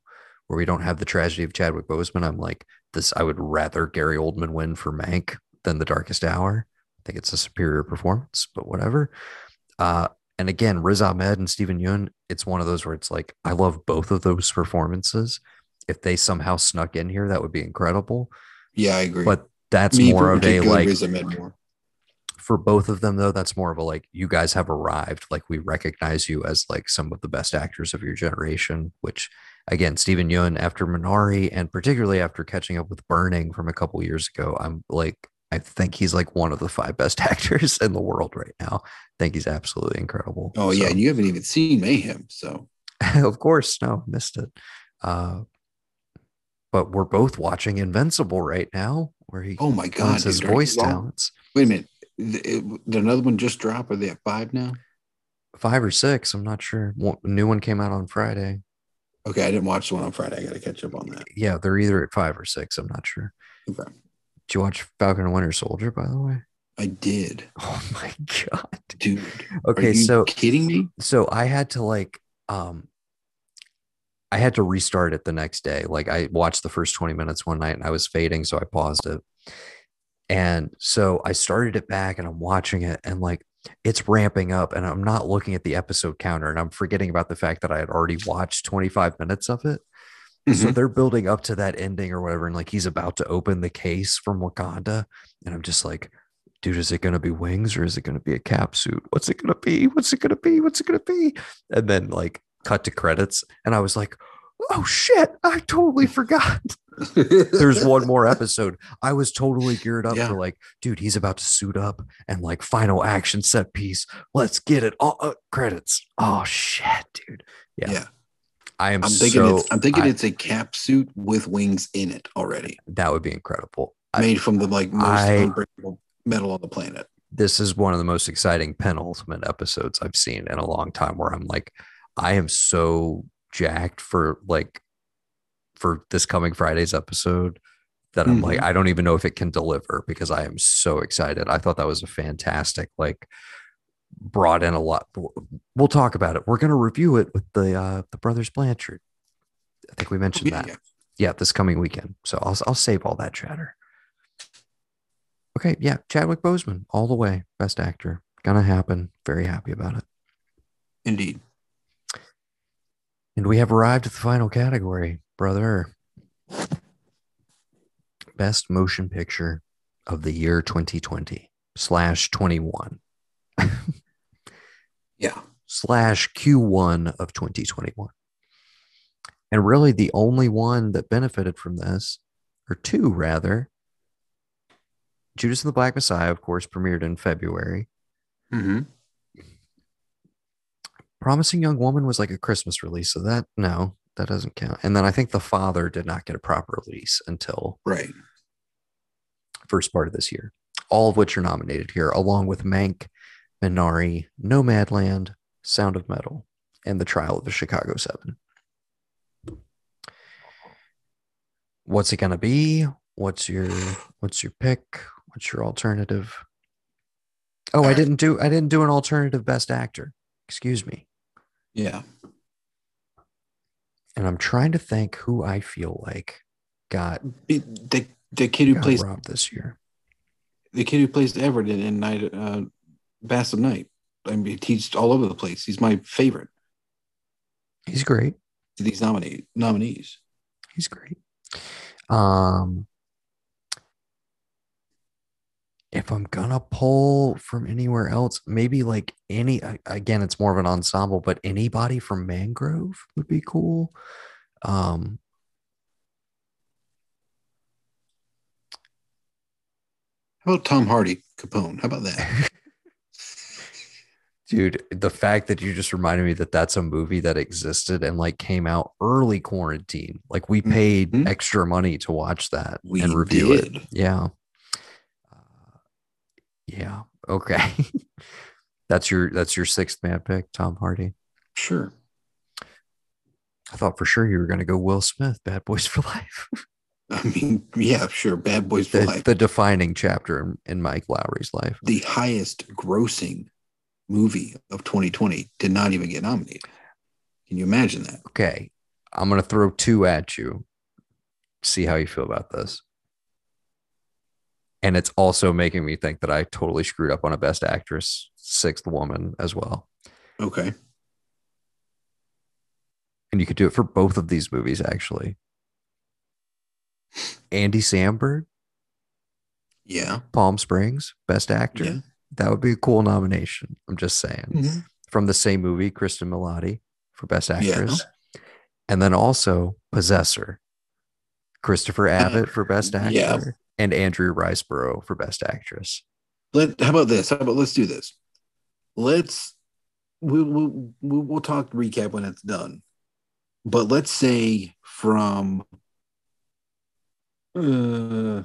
where we don't have the tragedy of Chadwick Boseman. I'm like, this, I would rather Gary Oldman win for Mank than the darkest hour. I think it's a superior performance, but whatever. Uh, and again, Riz Ahmed and Steven Yeun, it's one of those where it's like, I love both of those performances. If they somehow snuck in here, that would be incredible. Yeah, I agree. But that's Me more of a like Riz Ahmed more. for both of them though that's more of a like you guys have arrived like we recognize you as like some of the best actors of your generation which again steven yeun after minari and particularly after catching up with burning from a couple years ago i'm like i think he's like one of the five best actors in the world right now i think he's absolutely incredible Oh yeah, So- and you haven't even seen Mayhem, so of course no missed it uh but we're both watching invincible right now where he oh my god, his dude, voice talents Wait a minute, did another one just drop? Are they at five now? five or six i'm not sure one, new one came out on friday Okay, I didn't watch the one on Friday. I got to catch up on that. yeah, they're either at five or six. I'm not sure. Okay, Did you watch Falcon and Winter Soldier, by the way? I did, Oh my god. dude. Okay, are you so kidding me? so I had to like um I had to restart it the next day. Like I watched the first 20 minutes one night and I was fading, so I paused it. And so I started it back and I'm watching it and like it's ramping up and I'm not looking at the episode counter and I'm forgetting about the fact that I had already watched 25 minutes of it. So Mhm. they're building up to that ending or whatever, and like he's about to open the case from Wakanda, and I'm just like, dude, is it gonna be wings or is it gonna be a cap suit? What's it gonna be? What's it gonna be? What's it gonna be? And then like cut to credits, and I was like, oh shit, I totally forgot. There's one more episode. I was totally geared up Yeah. for like, dude, he's about to suit up and like final action set piece. Let's get it. All uh, credits. Oh shit, dude. Yeah. Yeah. I am I'm thinking so. it's I'm thinking I- it's a cap suit with wings in it already, that would be incredible. I- made from the like most I- unbreakable metal on the planet. this is one of the most exciting penultimate episodes I've seen in a long time where I'm like, I am so jacked for like for this coming Friday's episode that I'm like, mm-hmm. I don't even know if it can deliver because I am so excited. I thought that was a fantastic, like brought in a lot. We'll talk about it. We're gonna review it with the uh the brothers Blanchard. I think we mentioned Yeah, that yeah. yeah, this coming weekend. So I'll I'll save all that chatter. Okay, yeah, Chadwick Boseman, all the way, best actor. Gonna happen. Very happy about it. Indeed. And we have arrived at the final category, brother. Best motion picture of the year 2020 slash 21 Yeah. slash Q1 of 2021. And really, the only one that benefited from this, or two rather, Judas and the Black Messiah, of course, premiered in February. Mm-hmm. Promising Young Woman was like a Christmas release, so that no, that doesn't count. And then I think The Father did not get a proper release until Right. first part of this year. All of which are nominated here, along with Mank, Minari, Nomadland, Sound of Metal, and The Trial of the Chicago Seven. What's it gonna be? What's your what's your pick? What's your alternative? Oh, I didn't do I didn't do an alternative best actor. Excuse me. Yeah. And I'm trying to think who I feel like got, the the kid who plays this year. the kid who plays Everett in, in Night uh Vast of Night. I mean, he's all over the place. He's my favorite. He's great. These nominate nominees. He's great. Um, if I'm gonna pull from anywhere else, maybe like any again, it's more of an ensemble, but anybody from Mangrove would be cool. Um, How about Tom Hardy, Capone? How about that? dude, the fact that you just reminded me that that's a movie that existed and like came out early quarantine, like we paid Mhm. extra money to watch that We and review it. Yeah. Uh, yeah. Okay. that's your that's your sixth man pick, Tom Hardy. Sure. I thought for sure you were going to go Will Smith, Bad Boys for Life, I mean, yeah, sure. Bad Boys for the, Life. the defining chapter in, in Mike Lowrey's life. the highest grossing movie of 2020 did not even get nominated. Can you imagine that? Okay, I'm going to throw two at you. See how you feel about this. And it's also making me think that I totally screwed up on a Best Actress, Sixth Woman as well. Okay. And you could do it for both of these movies, actually. Andy Samberg, Yeah. Palm Springs, Best Actor. Yeah. That would be a cool nomination. I'm just saying. Mhm. From the same movie, Cristin Milioti for Best Yeah. Actress. And then also Possessor, Christopher Abbott for Best Actor, yeah. and Andrea Riseborough for Best Actress. Let how about this? How about let's do this? Let's we'll we'll we'll, we'll talk recap when it's done. But let's say from uh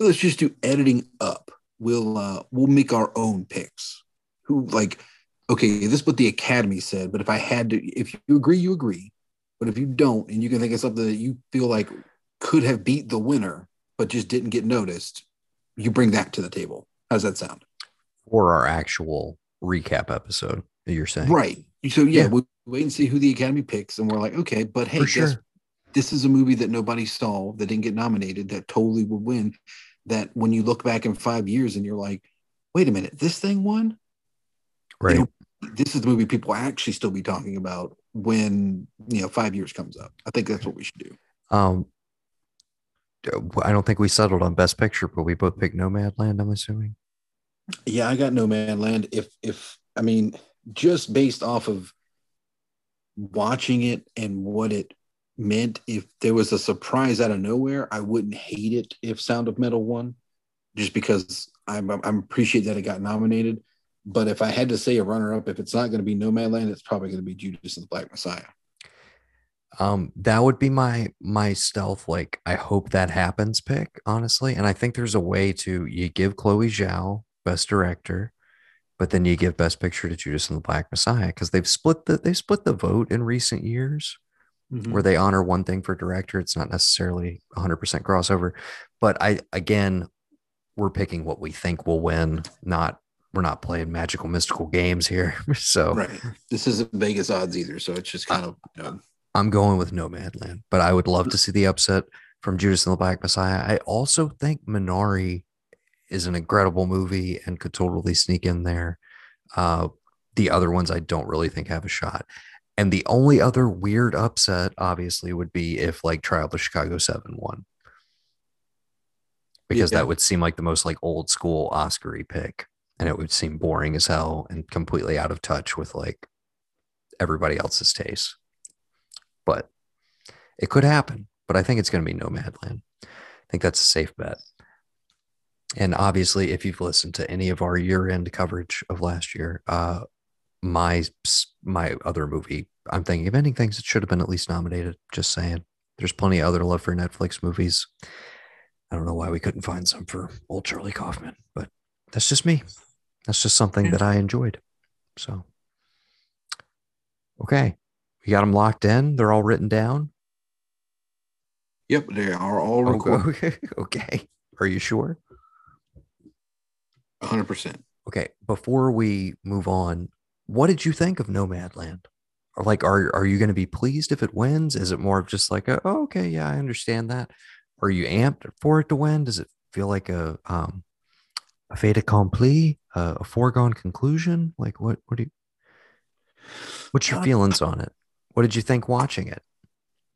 let's just do editing up. We'll uh we'll make our own picks. Who like okay, this is what the academy said, but if I had to if you agree, you agree. But if you don't, and you can think of something that you feel like could have beat the winner, but just didn't get noticed, you bring that to the table. How's that sound? For our actual recap episode you're saying. Right. So yeah, Yeah. we wait and see who the Academy picks, and we're like, okay, but hey, For guess sure. this is a movie that nobody saw that didn't get nominated that totally would win. That when you look back in five years and you're like, wait a minute, this thing won. Right. know, This is the movie people actually still be talking about when you know five years comes up. I think that's what we should do. Um, I don't think we settled on Best Picture, but we both picked Nomadland. I'm assuming. Yeah, I got Nomadland. If if I mean, just based off of watching it and what it meant, if there was a surprise out of nowhere, I wouldn't hate it if Sound of Metal won, just because I'm I'm appreciate that it got nominated. But if I had to say a runner up, if it's not going to be Nomadland, it's probably going to be Judas and the Black Messiah. Um, that would be my my stealth. Like, I hope that happens. Pick honestly, and I think there's a way to you give Chloe Zhao Best Director, but then you give Best Picture to Judas and the Black Messiah because they've split the they split the vote in recent years where they honor one thing for director. It's not necessarily 100% crossover, but I again, we're picking what we think will win. Not we're not playing magical mystical games here. so Right. This isn't Vegas odds either, so it's just kind of you know, I'm going with Nomadland, but I would love to see the upset from Judas and the Black Messiah. I also think Minari is an incredible movie and could totally sneak in there. Uh, the other ones I don't really think have a shot. And the only other weird upset, obviously, would be if like Trial of Chicago 7 won. Because yeah. that would seem like the most like old school Oscar pick. And it would seem boring as hell and completely out of touch with like everybody else's taste. But it could happen. But I think it's going to be Nomadland. I think that's a safe bet. And obviously, if you've listened to any of our year-end coverage of last year, uh, my my other movie, I'm thinking of ending things that should have been at least nominated. Just saying, there's plenty of other love for Netflix movies. I don't know why we couldn't find some for old Charlie Kaufman, but that's just me. That's just something that I mm. enjoyed. So, okay, we got them locked in. They're all written down. Yep, they are all recorded. Okay. okay. Are you sure? 100%. Okay. Before we move on, what did you think of Nomadland? Or like, are, are you going to be pleased if it wins? Is it more of just like, a, oh, okay, yeah, I understand that. Are you amped for it to win? Does it feel like a, um, a fait accompli, uh, a foregone conclusion? Like what, what do you, what's your feelings on it? What did you think watching it?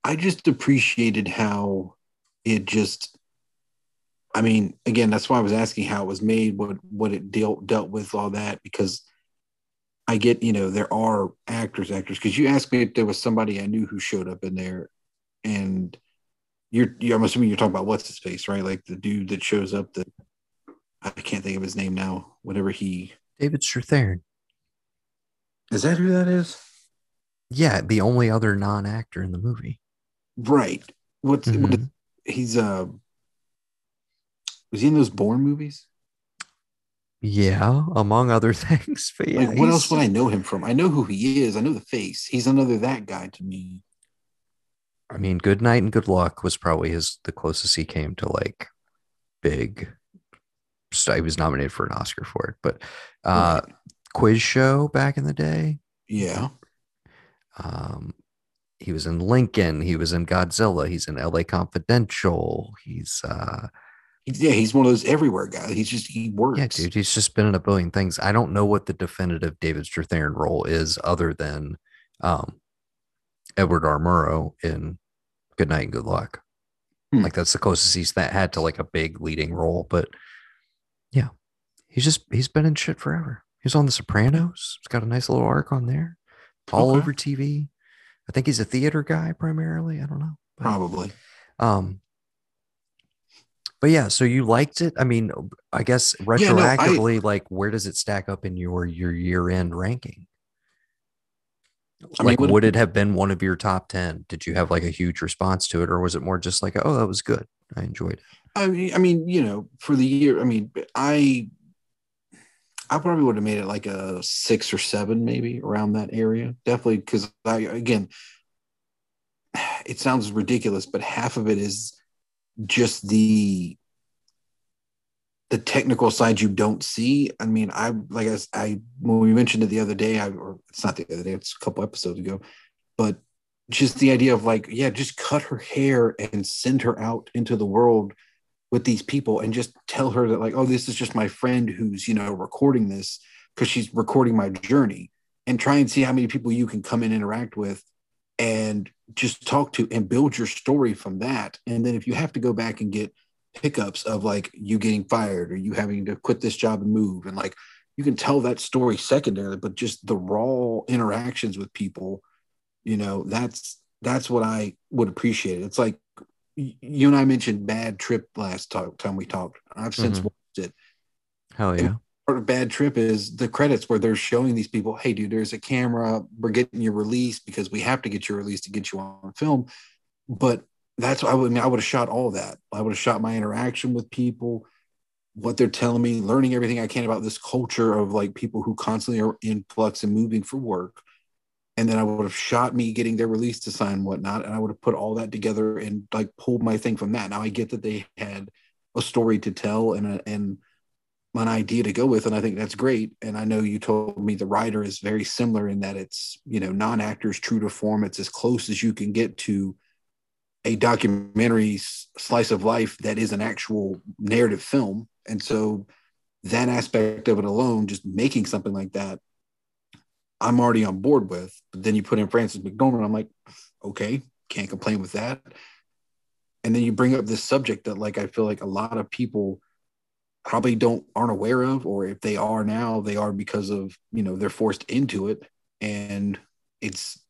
I just appreciated how it just I mean, again, that's why I was asking how it was made, what what it dealt dealt with, all that, because I get, you know, there are actors, actors. Because you asked me if there was somebody I knew who showed up in there, and you're, you're I'm assuming you're talking about what's his face, right? Like the dude that shows up. That I can't think of his name now. Whatever he, David Strathairn. Is that who that is? Yeah, the only other non-actor in the movie. Right. What's mm-hmm. what is, he's uh was he in those Bourne movies? Yeah, among other things. But yeah, like, what else would I know him from? I know who he is. I know the face. He's another that guy to me. I mean, Good Night and Good Luck was probably his the closest he came to like big. So he was nominated for an Oscar for it, but uh, quiz show back in the day. Yeah. Um, he was in Lincoln. He was in Godzilla. He's in L.A. Confidential. He's uh, yeah, he's one of those everywhere guys. He's just he works. Yeah, dude, he's just been in a billion things. I don't know what the definitive David Strathairn role is, other than um, Edward R. Murrow in Good Night and Good Luck. Hmm. Like that's the closest he's that had to like a big leading role. But yeah, he's just he's been in shit forever. He's on The Sopranos. He's got a nice little arc on there, all okay. over TV. I think he's a theater guy primarily. I don't know. But, Probably. Um, but yeah, so you liked it. I mean, I guess retroactively, yeah, no, I, like where does it stack up in your your year end ranking? I like, mean, would it have been one of your top ten? Did you have like a huge response to it, or was it more just like, oh, that was good, I enjoyed it? I mean, I mean, you know, for the year, I mean, I, I probably would have made it like a six or seven, maybe around that area. Definitely, because I again, it sounds ridiculous, but half of it is just the the technical side you don't see. I mean, I like I, I when we mentioned it the other day, I or it's not the other day, it's a couple episodes ago, but just the idea of like, yeah, just cut her hair and send her out into the world with these people and just tell her that like, oh, this is just my friend who's you know recording this because she's recording my journey, and try and see how many people you can come and interact with and just talk to and build your story from that. And then if you have to go back and get hiccups of like you getting fired or you having to quit this job and move, and like you can tell that story secondarily, but just the raw interactions with people, you know, that's that's what I would appreciate. It's like you and I mentioned Bad Trip last talk, time we talked. I've since mm-hmm. watched it. Hell yeah. And part of Bad Trip is the credits where they're showing these people, hey, dude, there's a camera. We're getting your release because we have to get your release to get you on film. But that's I would I mean I would have shot all that. I would have shot my interaction with people, what they're telling me, learning everything I can about this culture of like people who constantly are in flux and moving for work. And then I would have shot me getting their release to sign whatnot. And I would have put all that together and like pulled my thing from that. Now I get that they had a story to tell and a, and an idea to go with and i think that's great and i know you told me the writer is very similar in that it's you know non-actors true to form it's as close as you can get to a documentary slice of life that is an actual narrative film. And so that aspect of it alone, just making something like that, I'm already on board with. But then you put in frances McDormand, I'm like, okay, can't complain with that. And then you bring up this subject that, like, I feel like a lot of people probably don't aren't aware of, or if they are now, they are because of you know they're forced into it, and it's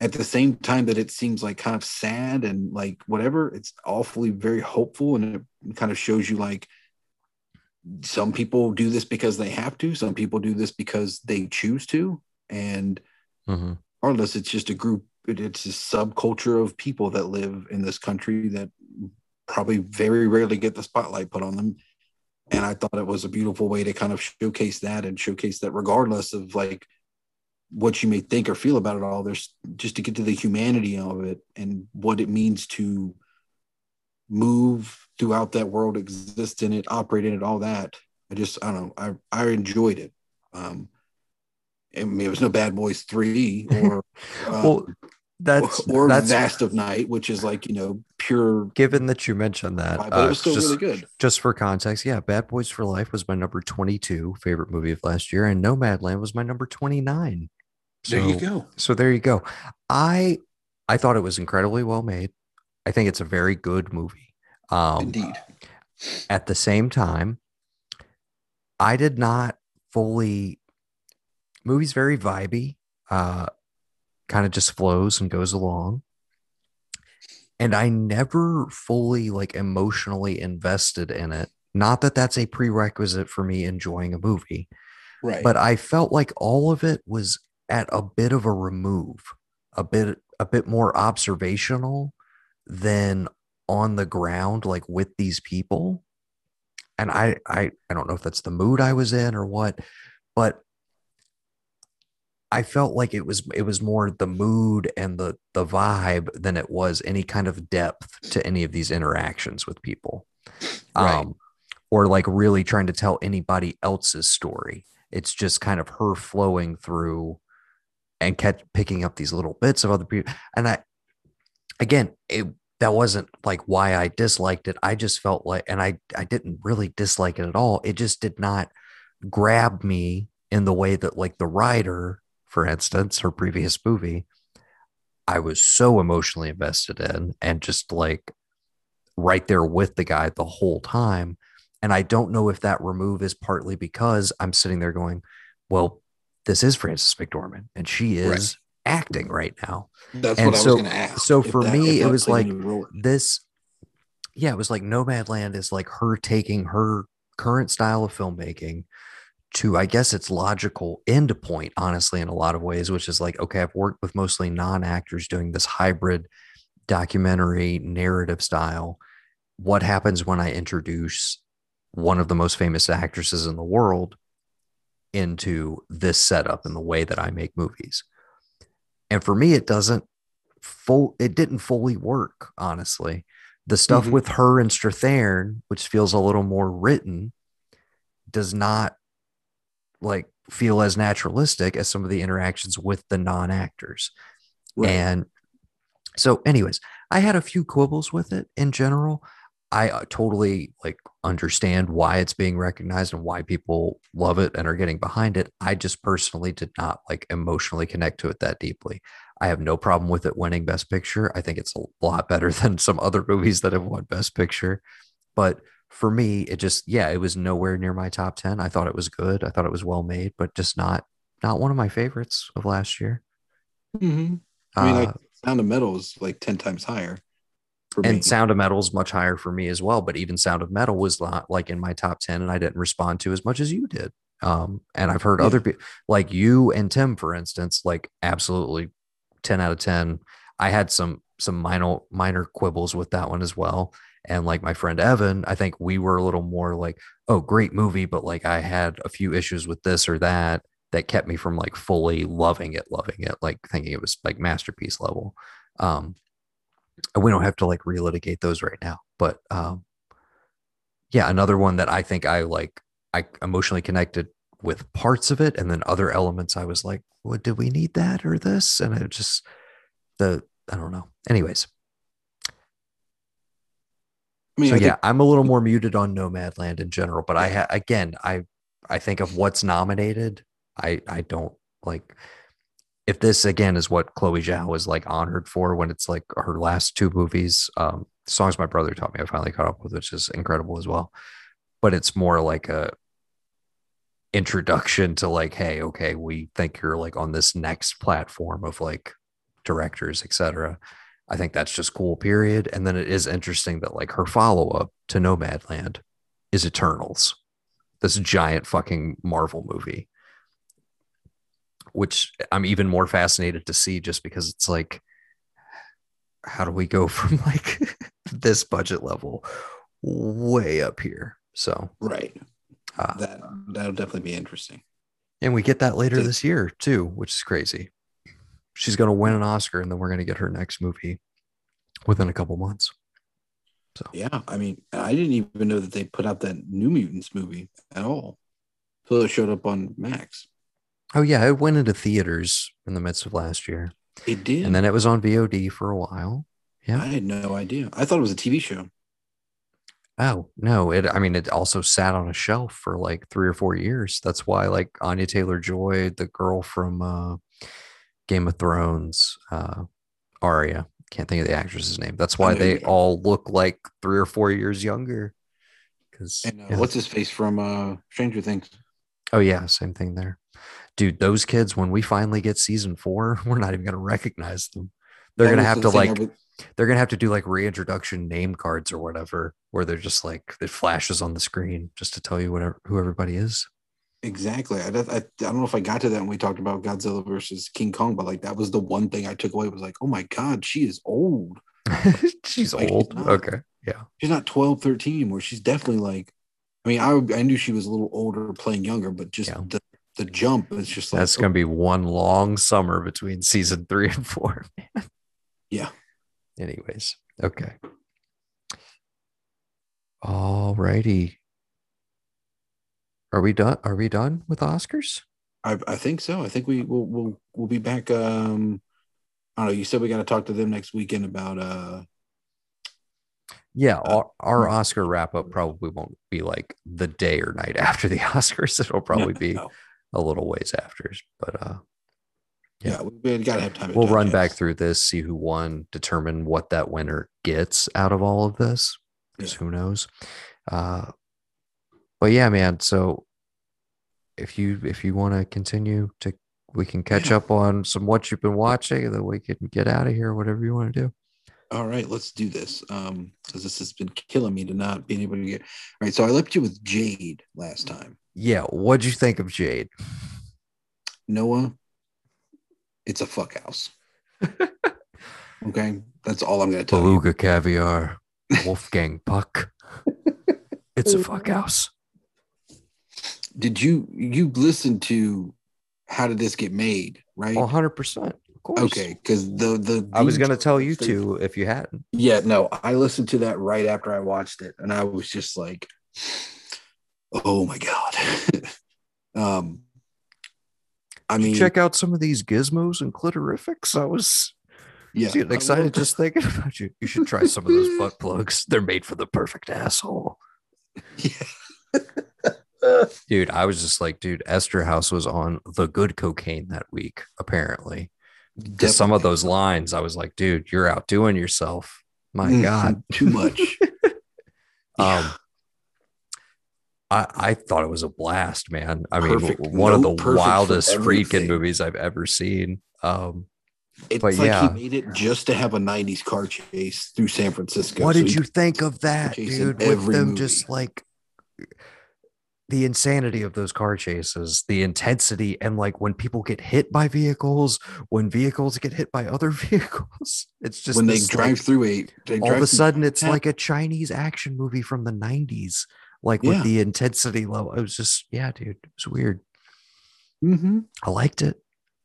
at the same time that it seems like kind of sad and like whatever, it's awfully very hopeful, and it kind of shows you like some people do this because they have to, some people do this because they choose to, and mm-hmm. regardless, it's just a group it's a subculture of people that live in this country that probably very rarely get the spotlight put on them and i thought it was a beautiful way to kind of showcase that and showcase that regardless of like what you may think or feel about it all there's just to get to the humanity of it and what it means to move throughout that world exist in it operate in it all that i just i don't know i i enjoyed it. Um I mean, it was no Bad Boys Three or uh, well, that's or that's, Vast of Night, which is like you know pure. Given that you mentioned that, but uh, it was still just, really good. Just for context, yeah, Bad Boys for Life was my number twenty-two favorite movie of last year, and Nomadland was my number twenty-nine. So, there you go. So there you go. I I thought it was incredibly well made. I think it's a very good movie. Um, Indeed. At the same time, I did not fully. Movie's very vibey. Uh, kind of just flows and goes along. And I never fully like emotionally invested in it. Not that that's a prerequisite for me enjoying a movie. Right. But I felt like all of it was at a bit of a remove, a bit a bit more observational than on the ground like with these people. And I I I don't know if that's the mood I was in or what, but I felt like it was it was more the mood and the the vibe than it was any kind of depth to any of these interactions with people. Right. Um, or like really trying to tell anybody else's story. It's just kind of her flowing through and kept picking up these little bits of other people. And I again, it that wasn't like why I disliked it. I just felt like and I I didn't really dislike it at all. It just did not grab me in the way that like the writer for instance, her previous movie, I was so emotionally invested in and just like right there with the guy the whole time. And I don't know if that remove is partly because I'm sitting there going, well, this is Frances McDormand and she is right. acting right now. That's and what so, I was going to ask. So for that, me, it was like this. Yeah, it was like Nomadland is like her taking her current style of filmmaking to i guess its logical end point honestly in a lot of ways which is like okay i've worked with mostly non-actors doing this hybrid documentary narrative style. What happens when i introduce one of the most famous actresses in the world into this setup and the way that i make movies? And for me it doesn't full it didn't fully work honestly. The stuff mm-hmm. with her and Strathairn, which feels a little more written, does not like feel as naturalistic as some of the interactions with the non-actors. Right. And so anyways, I had a few quibbles with it in general. I uh, totally like understand why it's being recognized and why people love it and are getting behind it. I just personally did not like emotionally connect to it that deeply. I have no problem with it winning best picture. I think it's a lot better than some other movies that have won best picture. But for me, it just yeah, it was nowhere near my top ten. I thought it was good. I thought it was well made, but just not not one of my favorites of last year. Mm-hmm. I mean, uh, like Sound of Metal is like ten times higher. and me. Sound of Metal is much higher for me as well. But even Sound of Metal was not like in my top ten, and I didn't respond to as much as you did. Um, and I've heard yeah. other people like you and Tim, for instance, like absolutely ten out of ten. I had some some minor minor quibbles with that one as well and like my friend Evan, I think we were a little more like, oh, great movie, but like I had a few issues with this or that that kept me from like fully loving it, loving it, like thinking it was like masterpiece level. Um, and we don't have to like relitigate those right now, but um, yeah, another one that I think I like, I emotionally connected with parts of it, and then other elements I was like, what did we need that or this? And it just the I don't know. Anyways, I mean, so I yeah, think, I'm a little more muted on Nomadland in general, but I ha- again, I I think of what's nominated. I I don't like if this again is what Chloe Zhao was like honored for when it's like her last two movies. Um, songs my brother taught me, I finally caught up with, which is incredible as well. But it's more like a introduction to like, hey, okay, we think you're like on this next platform of like directors, etc. I think that's just cool, period. And then it is interesting that like her follow up to Nomadland is Eternals, this giant fucking Marvel movie, which I'm even more fascinated to see just because it's like, how do we go from like this budget level way up here? So, right. uh, That that'll definitely be interesting. and we get that later Th- this year too, which is crazy. She's going to win an Oscar and then we're going to get her next movie within a couple months. So, Yeah, I mean, I didn't even know that they put out that New Mutants movie at all. So it showed up on Max. oh, yeah, it went into theaters in the midst of last year. It did. And then it was on VOD for a while. Yeah. I had no idea. I thought it was a TV show. Oh, no. It, I mean, it also sat on a shelf for like three or four years. That's why, like, Anya Taylor Joy, the girl from uh, Game of Thrones, uh, Arya, can't think of the actress's name. That's why they all look like three or four years younger. Because, And uh, what's his face from uh, Stranger Things? oh, yeah, same thing there. Dude, those kids, when we finally get season four, we're not even going to recognize them. They're That going to have the to like, they're gonna have to do like reintroduction name cards or whatever, where they're just like it flashes on the screen just to tell you whatever who everybody is. Exactly. I, don't- I, I don't know if I got to that when we talked about Godzilla versus King Kong, but like that was the one thing I took away was like, oh my God, she is old. She's Like, old. she's not. Okay. Yeah. She's not 12, 13 anymore. She's definitely like, I mean, I, I knew she was a little older playing younger, but just Yeah. the, the jump is just like, That's gonna be one long summer between season three and four. man. Yeah. Anyways, okay. All righty. Are we done? Are we done with Oscars? I, I think so. I think we will we'll, we'll be back. Um, I don't know. You said we got to talk to them next weekend about uh Yeah, our, our hmm. Oscar wrap up probably won't be like the day or night after the Oscars. It'll probably be no. a little ways after. But uh yeah, we got to have time. we'll run back through this, see who won, determine what that winner gets out of all of this. Because Yeah. who knows? Uh but yeah, man. So if you if you want to continue to we can catch Yeah. up on some what you've been watching and then we can get out of here, whatever you want to do. All right, let's do this. Um, because this has been killing me to not being able to get. All right, so I left you with Jade last time. Yeah, what'd you think of Jade? Noah, it's a fuck house. okay, that's all I'm gonna tell you. Beluga caviar, Wolfgang Puck. It's a fuck house. Did you you listen to how did this get made? Right. Oh, 100%. Of course. Okay, because the the I was going to tell you to if you hadn't. Yeah, no, I listened to that right after I watched it, and I was just like, "Oh my god!" um, I mean, check out some of these gizmos and clitorifics? I was yeah, excited just thinking about you. You should try some of those butt plugs. They're made for the perfect asshole. Yeah. Dude, I was just like, dude, Eszterhas was on the good cocaine that week, apparently. Because some of those lines, I was like, dude, you're outdoing yourself. My Mm, God. too much. Um, I, I thought it was a blast, man. I mean, Perfect. one No of the wildest freaking movies I've ever seen. Um, it's but like yeah. he made it just to have a '90s car chase through San Francisco. what So did you think of that, dude? With them movie. just like the insanity of those car chases, the intensity, and like when people get hit by vehicles, when vehicles get hit by other vehicles, it's just when they this, drive through a, they all of a sudden it's Yeah. like a Chinese action movie from the 90s, like with Yeah. the intensity level. It was just, yeah, dude, it was weird. Mhm. I liked it.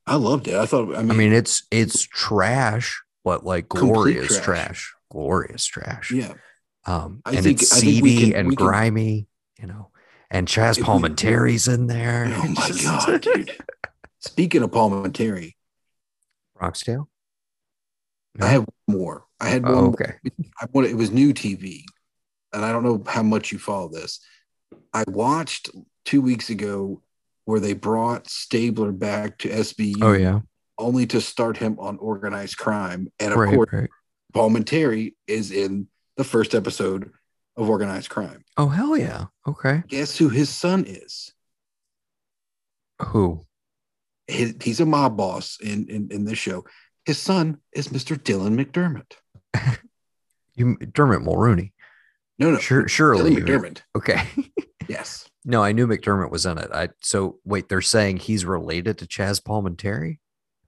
I loved it. I thought. I mean, I mean, it's it's trash, but like glorious trash. trash. glorious trash. yeah. Um, I and think- it's I think we seedy can- and we can- grimy, you know. And Chaz Palminteri's in there. Oh my god, dude! Speaking of Palminteri, Roxdale. Tale. I had one more. I had one. Oh, okay. I wanted, it was new TV. and I don't know how much you follow this. I watched two weeks ago where they brought Stabler back to SVU Oh yeah. only to start him on organized crime. And of Right, course, right. Terry is in the first episode of organized crime. Oh hell yeah. Okay. Guess who his son is? Who? His, he's a mob boss in, in, in this show. His son is Mr. Dylan McDermott. You Dermot Mulroney. No, no. Sure, surely. Dylan McDermott. Okay. Yes. no, I knew McDermott was in it. I so wait, they're saying he's related to Chaz Palminteri?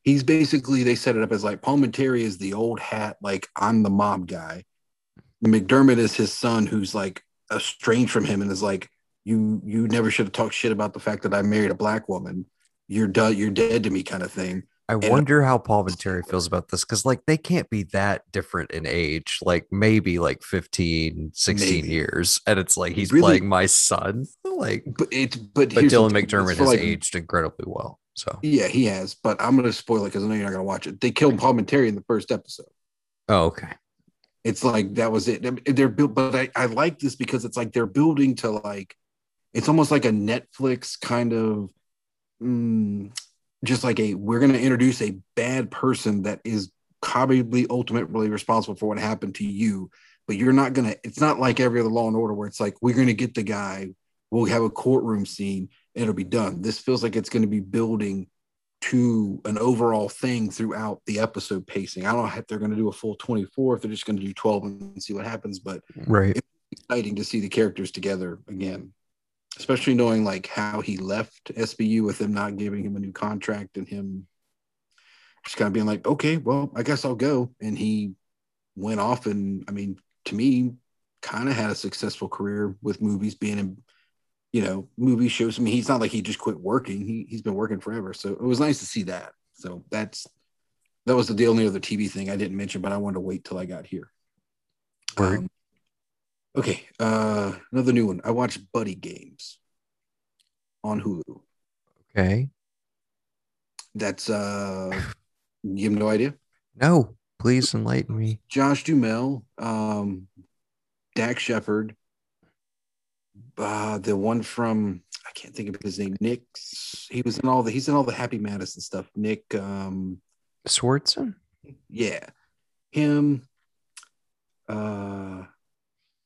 He's basically, they set it up as like Terry is the old hat, like I'm the mob guy. McDermott is his son who's like estranged from him and is like, you you never should have talked shit about the fact that I married a black woman. You're done, you're dead to me, kind of thing. I And- wonder how Palminteri feels about this because like they can't be that different in age, like maybe like 15, 16 Maybe. years. And it's like he's Really- playing my son. Like But it's but, but Dylan McDermott has like, aged incredibly well. So Yeah, he has, but I'm gonna spoil it because I know you're not gonna watch it. They killed Palminteri in the first episode. oh okay. It's like that was it. They're built, but I, I like this because it's like they're building to like it's almost like a Netflix kind of mm, just like a we're gonna introduce a bad person that is probably ultimately responsible for what happened to you, but you're not gonna it's not like every other law and order where it's like we're gonna get the guy, we'll have a courtroom scene, it'll be done. This feels like it's gonna be building to an overall thing throughout the episode pacing. I don't know if they're going to do a full 24, if they're just going to do 12 and see what happens, but Right. exciting to see the characters together again, especially knowing like how he left SVU with them not giving him a new contract and him just kind of being like, okay, well, I guess I'll go. And he went off and, I mean, to me, kind of had a successful career with movies being in you know, movie shows. I mean, he's not like he just quit working. He he's been working forever. So it was nice to see that. So that's that was the only other TV thing I didn't mention, but I wanted to wait till I got here. Right. Um, okay, uh, another new one. I watched Buddy Games on Hulu. Okay. That's uh, you have no idea. No, please enlighten me. Josh Duhamel, um, Dax Shepard, uh, the one from I can't think of his name. Nick. He was in all the. He's in all the Happy Madison stuff. Nick. Um, Swardson? yeah, him. Uh,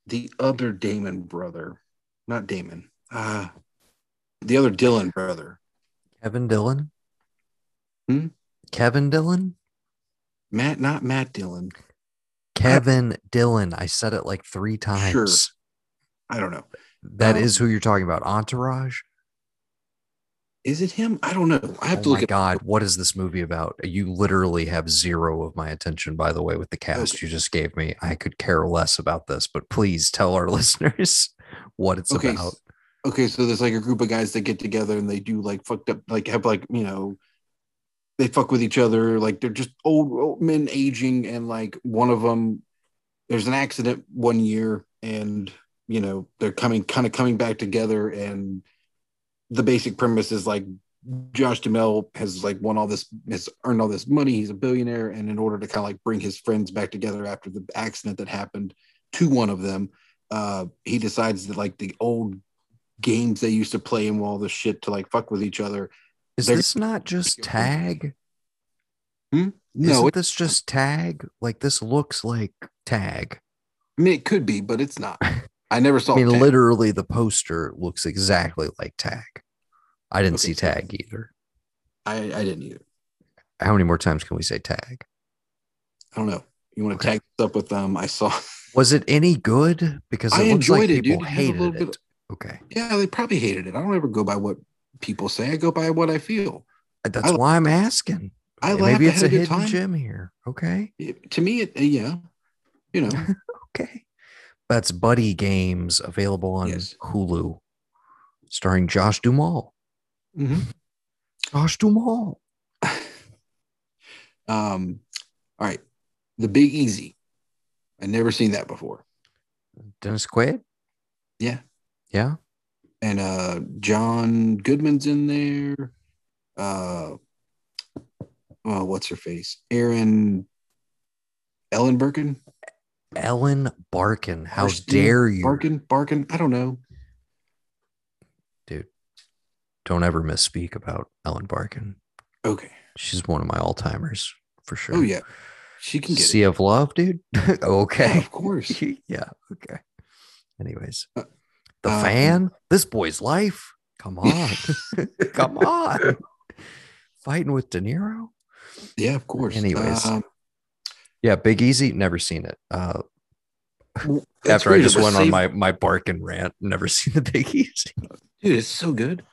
the other Damon brother, not Damon. Uh, the other Dillon brother, Kevin Dillon. Hmm? Kevin Dillon. Matt. Not Matt Dillon. Kevin Dillon. I said it like three times. Sure. I don't know. That is Um, who you're talking about. Entourage. Is it him? I don't know. I have oh to look my at god, what is this movie about? You literally have zero of my attention, by the way, with the cast Okay. you just gave me. I could care less about this, but please tell our listeners what it's okay, about. okay, so there's like a group of guys that get together and they do like fucked up, like have like you know, they fuck with each other, like they're just old, old men aging, and like one of them, there's an accident one year, and you know they're coming, kind of coming back together, and the basic premise is like Josh Duhamel has like won all this, has earned all this money, he's a billionaire, and in order to kind of like bring his friends back together after the accident that happened to one of them, uh, he decides that like the old games they used to play and all this shit to like fuck with each other. Is this not just tag? No, Isn't it, this just tag? Like this looks like tag. I mean, it could be, but it's not. I never saw. I mean, Tag. literally, the poster looks exactly like tag. I didn't Okay, see tag either. I, I didn't either. How many more times can we say tag? I don't know. You want to Okay. tag this up with um? I saw. Was it any good? Because it I looks like enjoyed it, people dude. It had a little hated bit it. Okay, Yeah, they probably hated it. I don't ever go by what people say. I go by what I feel. Uh, that's I- why I'm asking. I. Maybe it's a a hidden time. gem here. Okay, It- to me, it yeah, you know. okay. That's Buddy Games available on Yes. Hulu, starring Josh Duhamel. Mhm. Josh Duhamel. Um, all right, the Big Easy. I never seen that before. Dennis Quaid. Yeah. Yeah. and uh John Goodman's in there. Uh oh, what's her face? Aaron Ellen Birkin. Ellen Barkin. How Christine dare you? Barkin, Barkin. I don't know. Dude, don't ever misspeak about Ellen Barkin. Okay. She's one of my all timers for sure. Oh yeah, she can get Sea it. of Love, dude. Yeah, okay. of course. yeah. Okay. Anyways, Uh, the um, fan, this boy's life. Come on. Come on. Fighting with De Niro. Yeah, of course. Anyways. Um, Yeah, Big Easy. Never seen it. Uh, after I just went on my my bark and rant, never seen the Big Easy. dude. It's so good.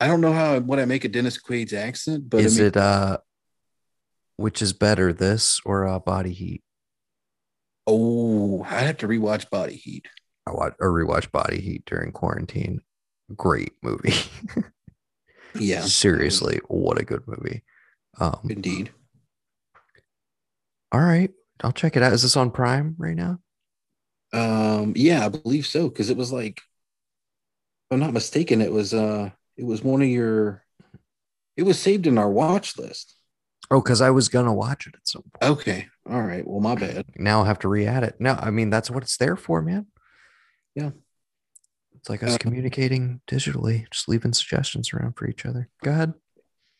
I don't know how what I make a Dennis Quaid's accent, but is I mean, it uh, which is better, this or uh, Body Heat? Oh, I'd have to rewatch Body Heat. I watch or rewatch Body Heat during quarantine. Great movie. Yeah, Seriously, what a good movie. Um, indeed. All right, I'll check it out. Is this on Prime right now? Um, yeah, I believe so because it was like, if I'm not mistaken, it was uh, it was one of your, it was saved in our watch list. Oh, because I was gonna watch it at some point. Okay, all right. Well, my bad. Now I have to re-add it. No, I mean that's what it's there for, man. Yeah. It's like us Uh, communicating digitally, just leaving suggestions around for each other. Go ahead.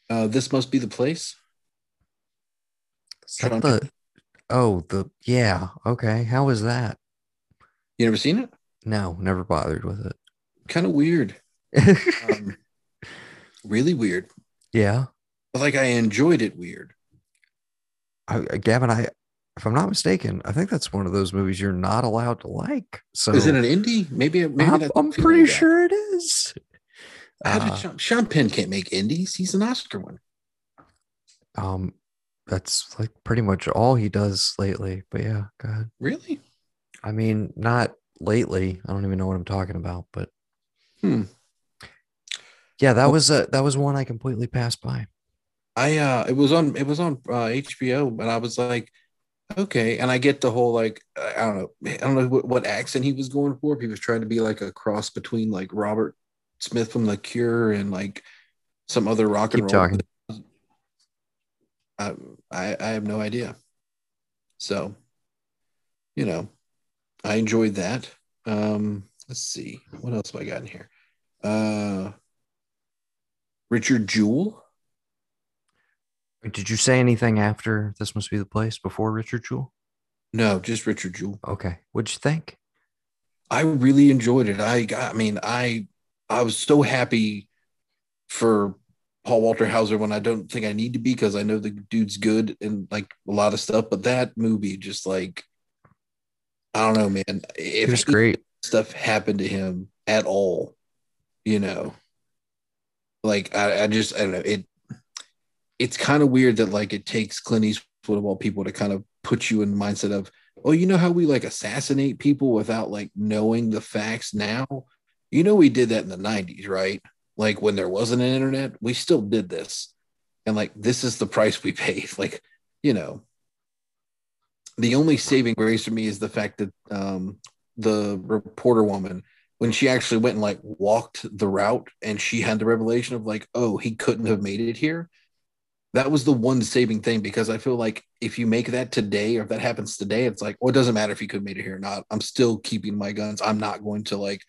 Uh, this must be the place. Is that the oh the yeah okay how was that You never seen it? no never bothered with it. Kind of weird. Um, really weird. yeah But like I enjoyed it weird. I, I- Gavin I if I'm not mistaken I think that's one of those movies you're not allowed to like so Is it an indie? Maybe. Maybe I'm, I'm pretty like sure it is How did Uh, Sean, Sean Penn can't make indies? He's an Oscar one. um that's like pretty much all he does lately but yeah go ahead Really? I mean not lately I don't even know what I'm talking about but Hmm. yeah that was a that was one I completely passed by I uh it was on it was on uh, HBO, but I was like, okay, and I get the whole like I don't know I don't know what, what accent he was going for. If he was trying to be like a cross between like Robert Smith from The Cure and like some other rock and keep roll. talking I, I I have no idea. So, you know, I enjoyed that. Um, let's see what else have I got in here. Uh, Richard Jewell. Did you say anything after this must be the place before Richard Jewell? No, just Richard Jewell. Okay. What'd you think? I really enjoyed it. I I mean, I I was so happy for Paul Walter Hauser when I don't think I need to be because I know the dude's good and like a lot of stuff. But that movie just like I don't know, man. It If was great. stuff happened to him at all, you know, like I, I just I don't know it. It's kind of weird that like it takes Clint Eastwood of all people to kind of put you in the mindset of, oh, you know how we like assassinate people without like knowing the facts now. You know, we did that in the '90s, right? Like when there wasn't an internet, we still did this, and like this is the price we paid. Like, you know, the only saving grace for me is the fact that um, the reporter woman when she actually went and like walked the route and she had the revelation of like oh he couldn't have made it here that was the one saving thing because i feel like if you make that today or if that happens today it's like well it doesn't matter if he could have made it here or not. I'm still keeping my guns. I'm not going to like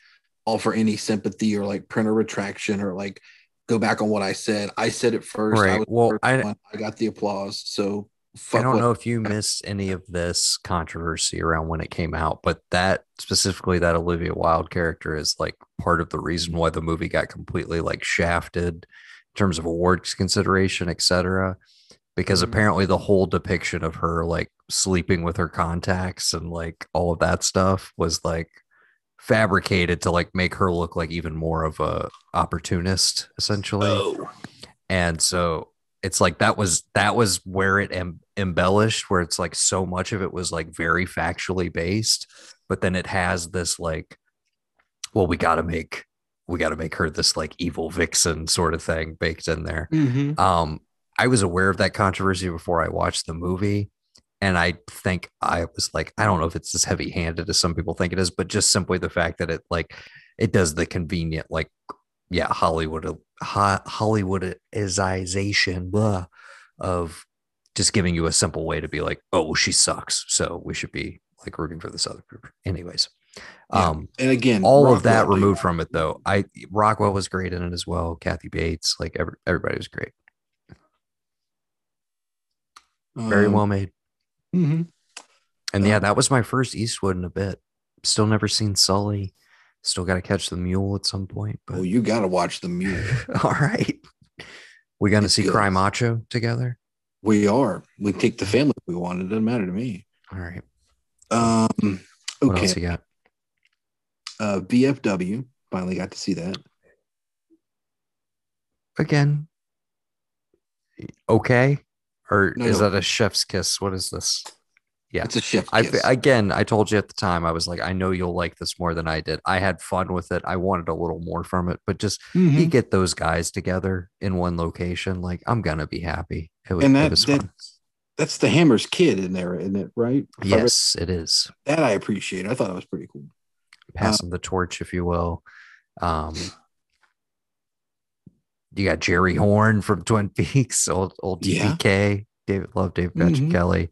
offer any sympathy or like print a retraction or like go back on what i said i said it first I, Right. was Well, first I-. I got the applause so I don't know if you missed any of this controversy around when it came out, but that specifically that Olivia Wilde character is like part of the reason why the movie got completely like shafted in terms of awards consideration, etc. Because Mhm. apparently the whole depiction of her like sleeping with her contacts and like all of that stuff was like fabricated to like make her look like even more of a opportunist essentially. Oh. And so it's like that was that was where it em- embellished where it's like so much of it was like very factually based but then it has this like well we got to make we got to make her this like evil vixen sort of thing baked in there. Mhm. um i was aware of that controversy before i watched the movie and i think i was like i don't know if it's as heavy handed as some people think it is but just simply the fact that it like it does the convenient like yeah hollywood ho- hollywoodization blah, of just giving you a simple way to be like oh she sucks so we should be like rooting for this other group. Anyways, Yeah. um, And again, all of that removed from it though. I Rockwell was great in it as well. Kathy Bates, like every, everybody was great. Very Um, well made. Mhm. And yeah, um, that was my first Eastwood in a bit. Still never seen Sully. Still got to catch the mule at some point. But Well, you got to watch the mule. all right, we gonna see good. Cry Macho together. We are. We take the family if we want. It doesn't matter to me. All right. Um. What Okay. else you got? Uh, VFW. Finally got to see that. Again. Okay. Or No, is no. that a chef's kiss? What is this? Yeah. It's a chef. I again, I told you at the time, I was like, I know you'll like this more than I did. I had fun with it. I wanted a little more from it, but just Mhm. you get those guys together in one location, like I'm gonna be happy. It was, And it was that- fun. That's the Hammer's kid in there, isn't it? Right? I read- Yes, it is. That I appreciate. I thought it was pretty cool. Passing the torch, if you will. Um, you got Jerry Horne from Twin Peaks, old old Yeah. DPK. David love David Patrick Mhm. Kelly.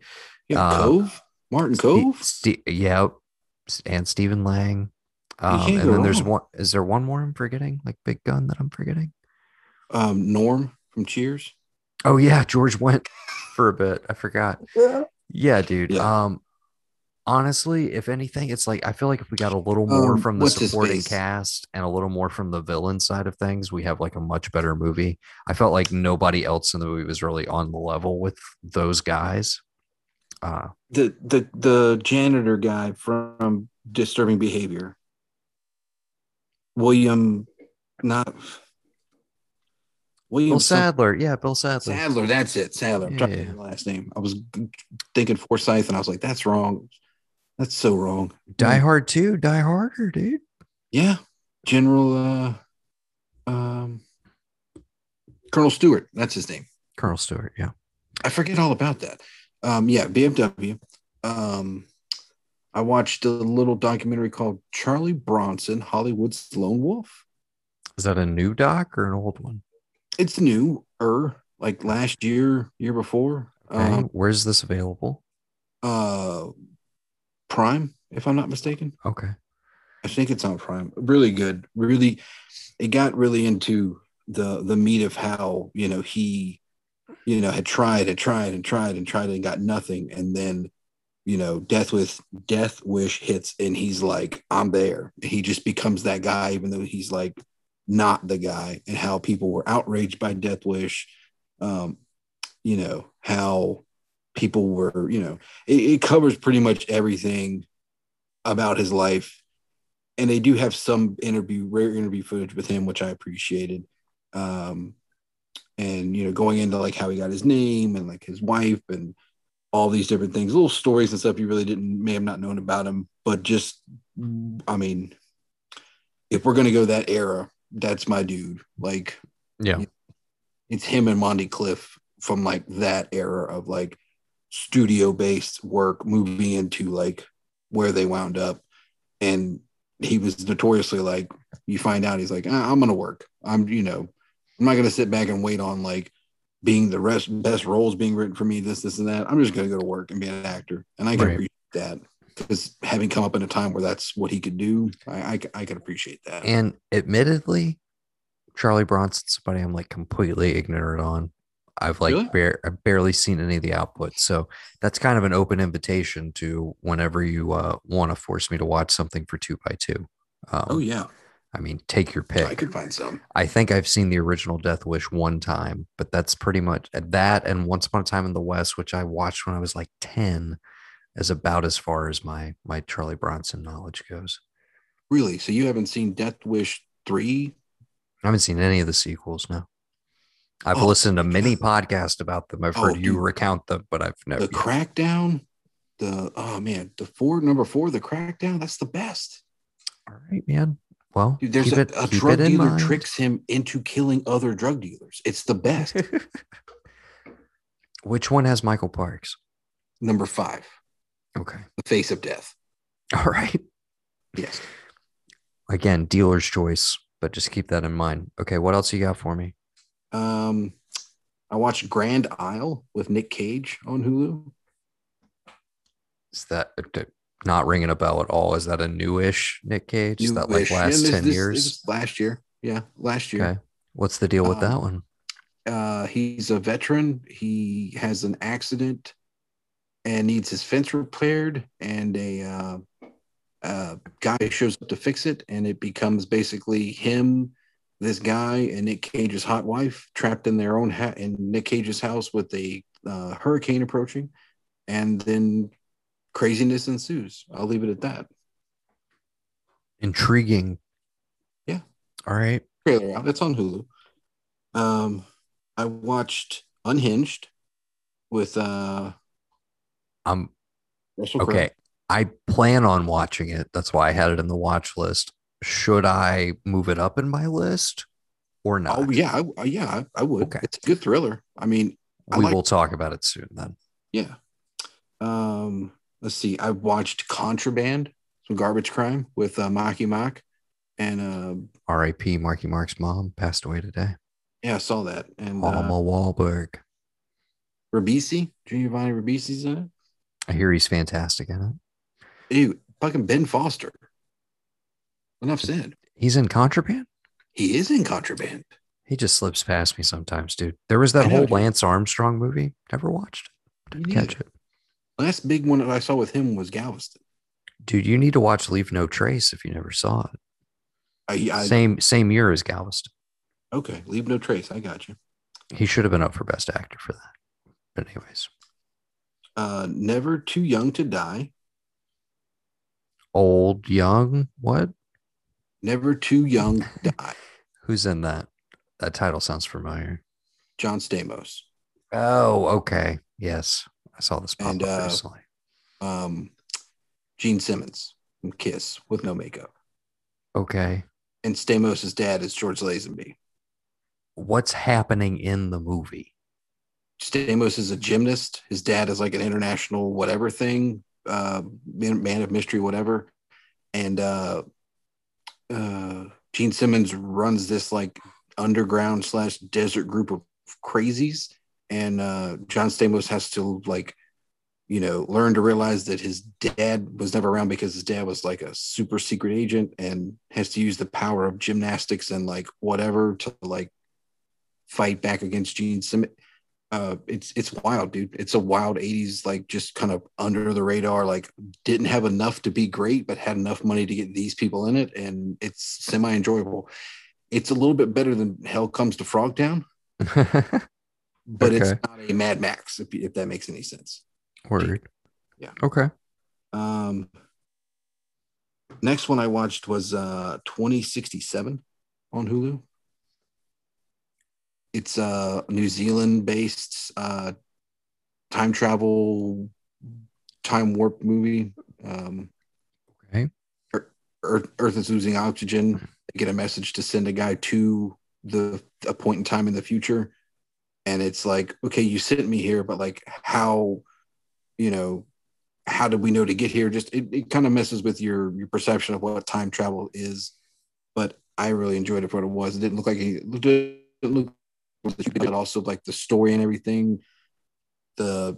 Yeah, Uh, Kove. Martin Kove. Ste- yeah, and Stephen Lang. Um, and then there's one. Is there one more I'm forgetting? Like Big Gun that I'm forgetting? Um, Norm from Cheers. Oh yeah, George Wendt for a bit. I forgot. Yeah, dude. Yeah. Um, honestly, if anything, it's like I feel like if we got a little more Um, from the supporting cast and a little more from the villain side of things, we have like a much better movie. I felt like nobody else in the movie was really on the level with those guys. Uh, The the the janitor guy from Disturbing Behavior. William, not William Bill Sadler, yeah, Bill Sadler. Sadler. That's it. Sadler. I'm trying to Yeah. the last name. I was thinking Forsyth, and I was like, "That's wrong. That's so wrong." Die Hard 2, Die Harder, dude. Yeah, General uh, um, Colonel Stewart. That's his name. Colonel Stewart, yeah. I forget all about that. Um, yeah, VFW. Um, I watched a little documentary called Charlie Bronson, Hollywood's Lone Wolf. Is that a new doc or an old one? It's new, er, like last year, year before. Okay. Um, Where's this available? uh, Prime, if I'm not mistaken. Okay. I think it's on Prime. Really good. Really, it got really into the the meat of how you know he, you know, had tried and tried and tried and tried and got nothing, and then, you know, death with death wish hits, and he's like, I'm there. And he just becomes that guy, even though he's like not the guy, and how people were outraged by Death Wish. Um, you know how people were. You know, it, it covers pretty much everything about his life and they do have some interview rare interview footage with him which i appreciated um and you know going into like how he got his name and like his wife and all these different things little stories and stuff you really didn't may have not known about him but just i mean if we're going to go that era that's my dude like Yeah. it's him and monty clift from like that era of like studio based work moving into like where they wound up. And he was notoriously like you find out he's like "Ah, i'm gonna work. I'm you know i'm not gonna sit back and wait on like being the rest best roles being written for me this this and that. I'm just gonna go to work and be an actor. And i can Right. appreciate that because having come up in a time where that's what he could do i i, I can appreciate that. And admittedly, Charlie Bronson's somebody I'm like completely ignorant on. I've like Really? bare, I've barely seen any of the output. So that's kind of an open invitation to whenever you uh, want to force me to watch something for two by two. Um, oh yeah I mean, take your pick. i could find some I think I've seen the original Death Wish one time, but that's pretty much that. And Once Upon a Time in the West, which I watched when I was like 10, is about as far as my my Charlie Bronson knowledge goes. really so you haven't seen death wish 3 I haven't seen any of the sequels. No, I've Oh, listened to many God. podcasts about them. I've Oh, heard you dude. recount them, but I've never. the crackdown the oh man the four number four the crackdown that's the best All right, man. Well, Dude, there's a, it, a drug dealer mind. tricks him into killing other drug dealers. It's the best. Which one has Michael Parks? Number five, Okay. the face of death. All right. Yes. Again, dealer's choice, but just keep that in mind. Okay. What else you got for me? Um, I watched Grand Isle with Nick Cage on Hulu. Is that uh, Not ringing a bell at all. Is that a newish Nick Cage? Is that like last And this- 10 this- years? this last year. Yeah, last year. Okay. What's the deal with Um, that one? Uh, he's a veteran. He has an accident and needs his fence repaired, and a uh, uh, guy shows up to fix it, and it becomes basically him, this guy, and Nick Cage's hot wife trapped in their own ha- in Nick Cage's house with a uh, hurricane approaching, and then craziness ensues. I'll leave it at that. Intriguing. Yeah. All right. Trailer out. It's on Hulu. Um, I watched Unhinged with uh I'm Russell Crowe. okay. I plan on watching it. That's why I had it in the watch list. Should I move it up in my list or not? Oh yeah, I, I- yeah, I, I would. Okay. It's a good thriller. I mean, I we like- will talk about it soon then. yeah. Um, let's see. I watched Contraband, some garbage crime with uh, Marky Mark, and uh, R.I.P. Marky Mark's mom passed away today. yeah, I saw that. And Alma uh, Wahlberg. Ribisi, Giovanni Ribisi's in it. I hear he's fantastic in it. Dude, fucking Ben Foster. Enough said. He's in Contraband. He is in Contraband. He just slips past me sometimes, dude. There was that whole. Lance Armstrong movie. Never watched. Didn't catch it. Last big one that I saw with him was Galveston. Dude, you need to watch Leave No Trace if you never saw it. I, I same same year as Galveston. okay, leave no trace. I got you. He should have been up for Best Actor for that. But anyways, Uh, Never Too Young to Die. old, young, what? Never Too Young to Die. Who's in that? That title sounds familiar. John Stamos. Oh, okay. Yes, I saw this pop And, up uh, recently. Um, Gene Simmons from Kiss with no makeup. Okay, And Stamos' dad is George Lazenby. what's happening in the movie? Stamos is a gymnast. His dad is like an international whatever thing, uh, man, man of mystery, whatever. And uh, uh, Gene Simmons runs this like underground slash desert group of crazies, and uh, John Stamos has to like, you know, learn to realize that his dad was never around because his dad was like a super secret agent, and has to use the power of gymnastics and like whatever to like fight back against Gene Simmons uh it's it's wild dude it's a wild 80s like just kind of under the radar like didn't have enough to be great but had enough money to get these people in it and it's semi enjoyable it's a little bit better than hell comes to frogtown but it's not a mad max if, if that makes any sense Word. Yeah. Okay. um next one i watched was uh 2067 on hulu it's a new zealand based uh time travel time warp movie um Okay. earth, earth is losing oxygen. They get a message to send a guy to the a point in time in the future. And it's like okay you sent me here but like how you know how did we know to get here? Just it, it kind of messes with your your perception of what time travel is. But i really enjoyed it for what it was. It didn't look like it didn't look but also like the story and everything the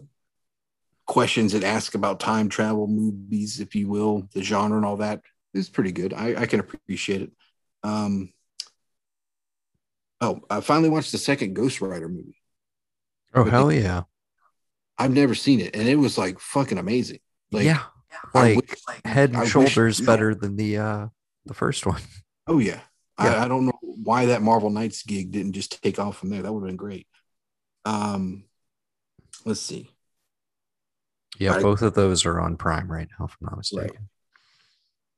questions it asks about time travel movies if you will the genre and all that is pretty good i, I can appreciate it um oh i finally watched the second ghost rider movie Oh hell yeah. i've never seen it and it was like fucking amazing like yeah. Like wish- head and I wish- shoulders yeah. better than the uh the first one. Oh yeah. Yeah. I, I don't know why that Marvel Knights gig didn't just take off from there. That would have been great. Um, let's see. Yeah, Right. both of those are on Prime right now, if I'm not mistaken.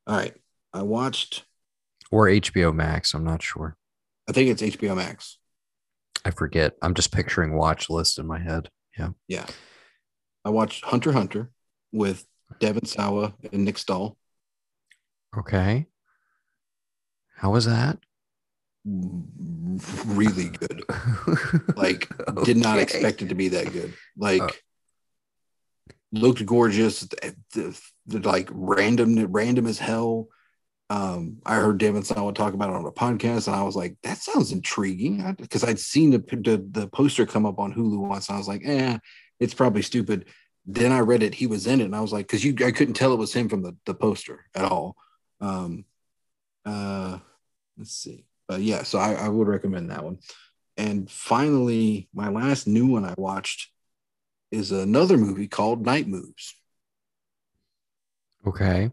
All right, I watched. Or HBO Max. I'm not sure. I think it's HBO Max. I forget. I'm just picturing watch list in my head. Yeah. Yeah, I watched Hunter Hunter with Devon Sawa and Nick Stahl. Okay. How was that? Really good. Like, did not expect it to be that good. Like, Oh. looked gorgeous. The, the, the, like random, random as hell. Um, I heard Devon Sawa talk about it on a podcast, and I was like, "That sounds intriguing." Because I'd seen the, the the poster come up on Hulu once, and I was like, "Eh, it's probably stupid." then I read it, he was in it, and I was like, because you, I couldn't tell it was him from the, the poster at all. Um, uh, let's see, but yeah, so I, I would recommend that one. And finally, my last new one I watched is another movie called Night Moves. Okay.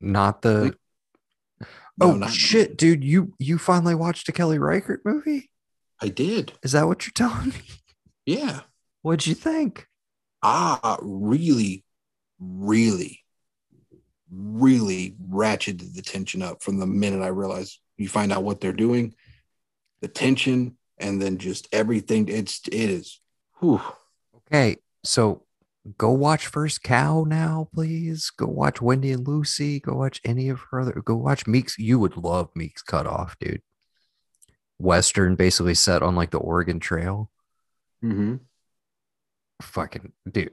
Not the. No, oh not- shit, dude! You you finally watched a Kelly Reichardt movie? I did, Is that what you're telling me? yeah. What'd you think? Ah, really, really, really ratcheted the tension up from the minute I realized you find out what they're doing, the tension, and then just everything. It's it is. Whew. Okay, so go watch First Cow now, please. Go watch Wendy and Lucy. Go watch any of her other. Go watch Meek's. You would love Meek's Cut Off, dude. Western, basically set on like the Oregon Trail. Mm-hmm. Fucking dude.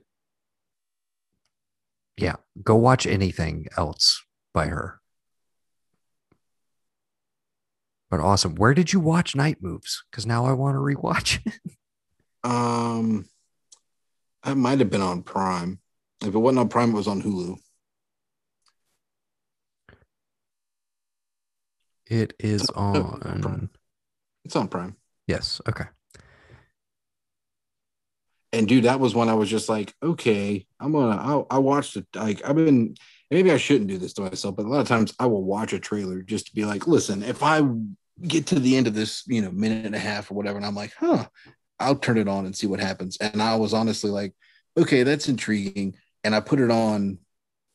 Yeah, go watch anything else by her. But awesome. Where did you watch Night Moves? Because now I want to rewatch it. Um, I might have been on Prime. If it wasn't on Prime, it was on Hulu. It is Oh, on. It's on Prime. Yes. Okay. And dude, that was when I was just like, okay, I'm gonna. I'll, I watched it. Like I've been. Maybe I shouldn't do this to myself, but a lot of times I will watch a trailer just to be like, listen, if I get to the end of this, you know, minute and a half or whatever, and I'm like, huh, I'll turn it on and see what happens. And I was honestly like, okay, that's intriguing. And I put it on,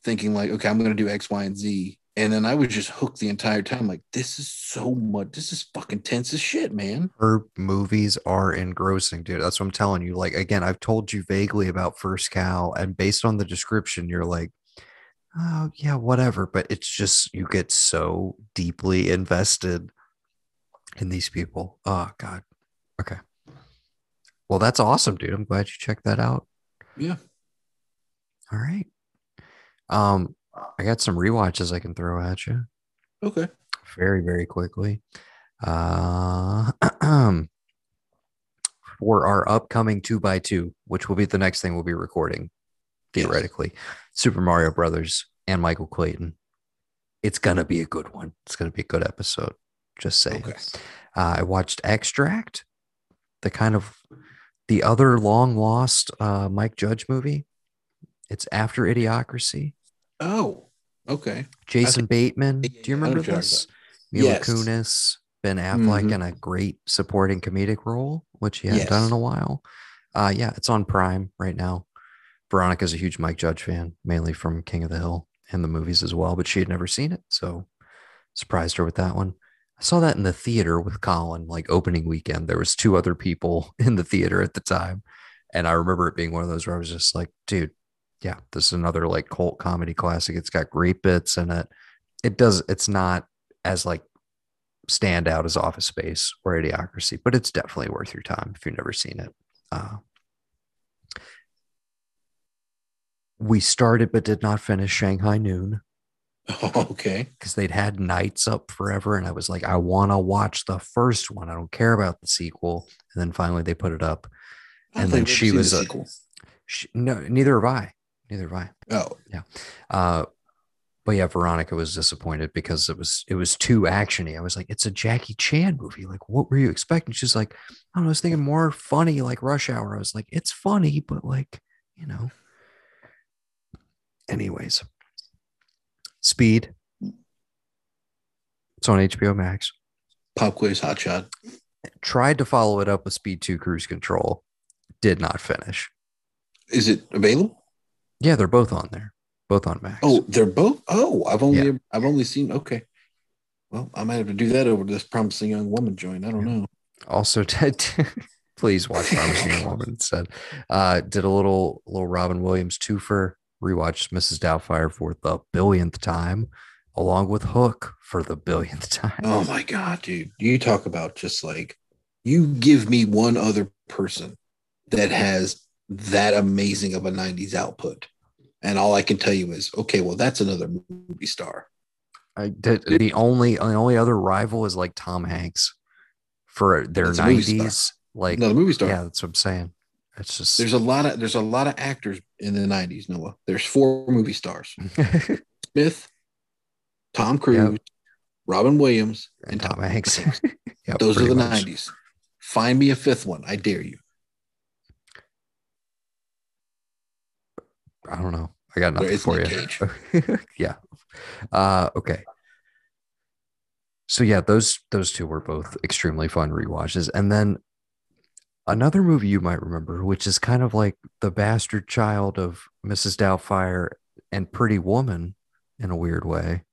thinking like, okay, I'm gonna do X, Y, and Z. And then I was just hooked the entire time. Like, this is so much. This is fucking tense as shit, man. Her movies are engrossing, dude. That's what I'm telling you. Like again, I've told you vaguely about First Cow, and based on the description, you're like, oh yeah, whatever. But it's just you get so deeply invested in these people. Oh God. Okay. Well, that's awesome, dude. I'm glad you checked that out. Yeah. All right. Um, I got some rewatches I can throw at you. Okay. very very quickly uh for our upcoming two by two which will be the next thing we'll be recording Yes. theoretically super mario brothers and michael clayton it's gonna be a good one it's gonna be a good episode just saying Okay. uh, i watched extract the kind of the other long lost uh mike judge movie it's after idiocracy Oh, okay. Jason Bateman. Do you yeah, I know remember what you're talking this? Mila Yes. Kunis, Ben Affleck Mhm. in a great supporting comedic role, which he hadn't done in a while. Uh, yeah, it's on Prime right now. Veronica's a huge Mike Judge fan, mainly from King of the Hill and the movies as well, but she had never seen it, so surprised her with that one. I saw that in the theater with Colin, like opening weekend. There was two other people in the theater at the time, and I remember it being one of those where I was just like, dude, yeah, this is another like cult comedy classic. It's got great bits in it. It does. It's not as like stand out as Office Space or Idiocracy, but it's definitely worth your time if you've never seen it. Uh, we started but did not finish Shanghai Noon okay. because they'd had Knights up forever, and I was like, I want to watch the first one. I don't care about the sequel. And then finally they put it up. And then she the was a- She, no, neither have I. Neither have I. Oh, yeah. Uh, but yeah, Veronica was disappointed because it was it was too actiony. I was like, it's a Jackie Chan movie. Like, what were you expecting? She's like, I don't know, I was thinking more funny, like Rush Hour. I was like, it's funny, but like, you know. Anyways, Speed. It's on HBO Max. Pop Quiz Hot Shot. Tried to follow it up with Speed 2 Cruise Control. Did not finish. Is it available? Yeah, they're both on there. Both on Max. Oh, they're both. Oh, I've only Yeah. I've only seen. Okay. Well, I might have to do that over this promising young woman joint. I don't know. also Ted, please watch Promising Young Woman instead. Uh, did a little little Robin Williams twofer. Rewatched Mrs. Doubtfire for the billionth time, along with Hook for the billionth time. Oh my god, dude! You talk about just like you give me one other person that has that amazing of a '90s output, and all I can tell you is, okay, well, that's another movie star. I did, the only the only other rival is like Tom Hanks for their That's a movie star. nineties. Like Another movie star. yeah, that's what I'm saying. It's just There's a lot of there's a lot of actors in the '90s. Noah. There's four movie stars: Smith, Tom Cruise, Robin Williams, and Tom Hanks. yeah, those are the '90s. Find me a fifth one. I dare you. I don't know. I got nothing for you. yeah. Uh, okay. So yeah, those those two were both extremely fun re-watches, and then another movie you might remember, which is kind of like the bastard child of Mrs. Doubtfire and Pretty Woman in a weird way.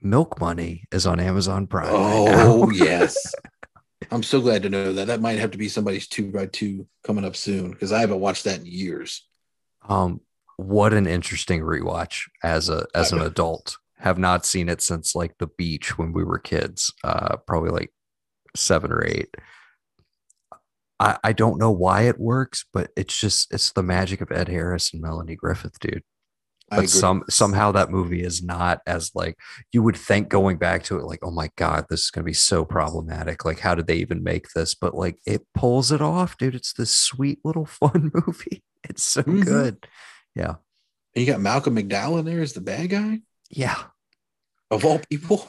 Milk Money is on Amazon Prime. Oh right yes, I'm so glad to know that. That might have to be somebody's two by two coming up soon because I haven't watched that in years. Um, what an interesting rewatch as a as an adult. Have not seen it since like the beach when we were kids, uh, probably like seven or eight. I, I don't know why it works, but it's just it's the magic of Ed Harris and Melanie Griffith, dude. But some somehow that movie is not as like you would think going back to it, like, oh my God, this is gonna be so problematic. Like, how did they even make this? But like it pulls it off, dude. It's this sweet little fun movie. It's so mm-hmm. good. Yeah. And you got Malcolm McDowell in there as the bad guy. Yeah. Of all people.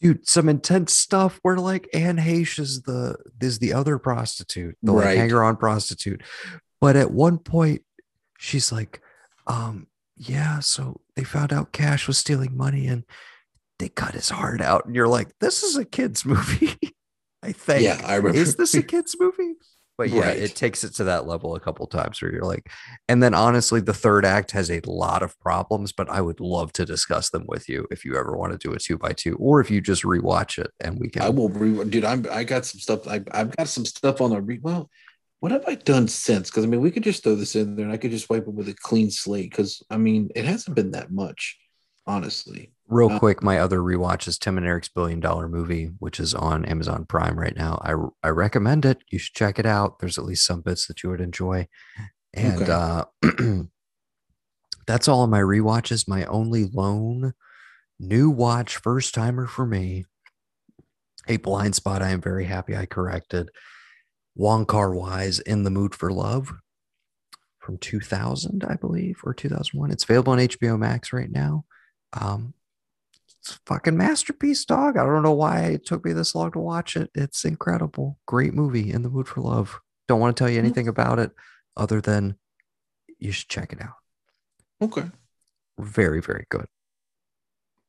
Dude, some intense stuff where like Anne Heche is the is the other prostitute, the right. like hanger on prostitute. But at one point, she's like, um, yeah, so they found out Cash was stealing money and they cut his heart out. And you're like, this is a kid's movie. I think. Yeah, I remember. Is this a kid's movie? But yeah, right. it takes it to that level a couple times where you're like, and then honestly, the third act has a lot of problems, but I would love to discuss them with you if you ever want to do a two by two, or if you just rewatch it and we can. I will re, dude. I'm I got some stuff. I I've got some stuff on the re. Well, what have I done since? Because I mean, we could just throw this in there, and I could just wipe it with a clean slate. Because I mean, it hasn't been that much, honestly. Real uh, quick, my other rewatch is Tim and Eric's Billion Dollar Movie, which is on Amazon Prime right now. I I recommend it. You should check it out. There's at least some bits that you would enjoy. And okay. uh, that's all of my rewatches. My only lone new watch, first timer for me. A blind spot. I am very happy I corrected. Wong Kar Wai's In the Mood for Love from 2000, I believe, or 2001. It's available on HBO Max right now. Um, it's fucking masterpiece, dog. I don't know why it took me this long to watch it. It's incredible. Great movie, In the Mood for Love. Don't want to tell you mm-hmm. anything about it other than you should check it out. Okay. Very, very good.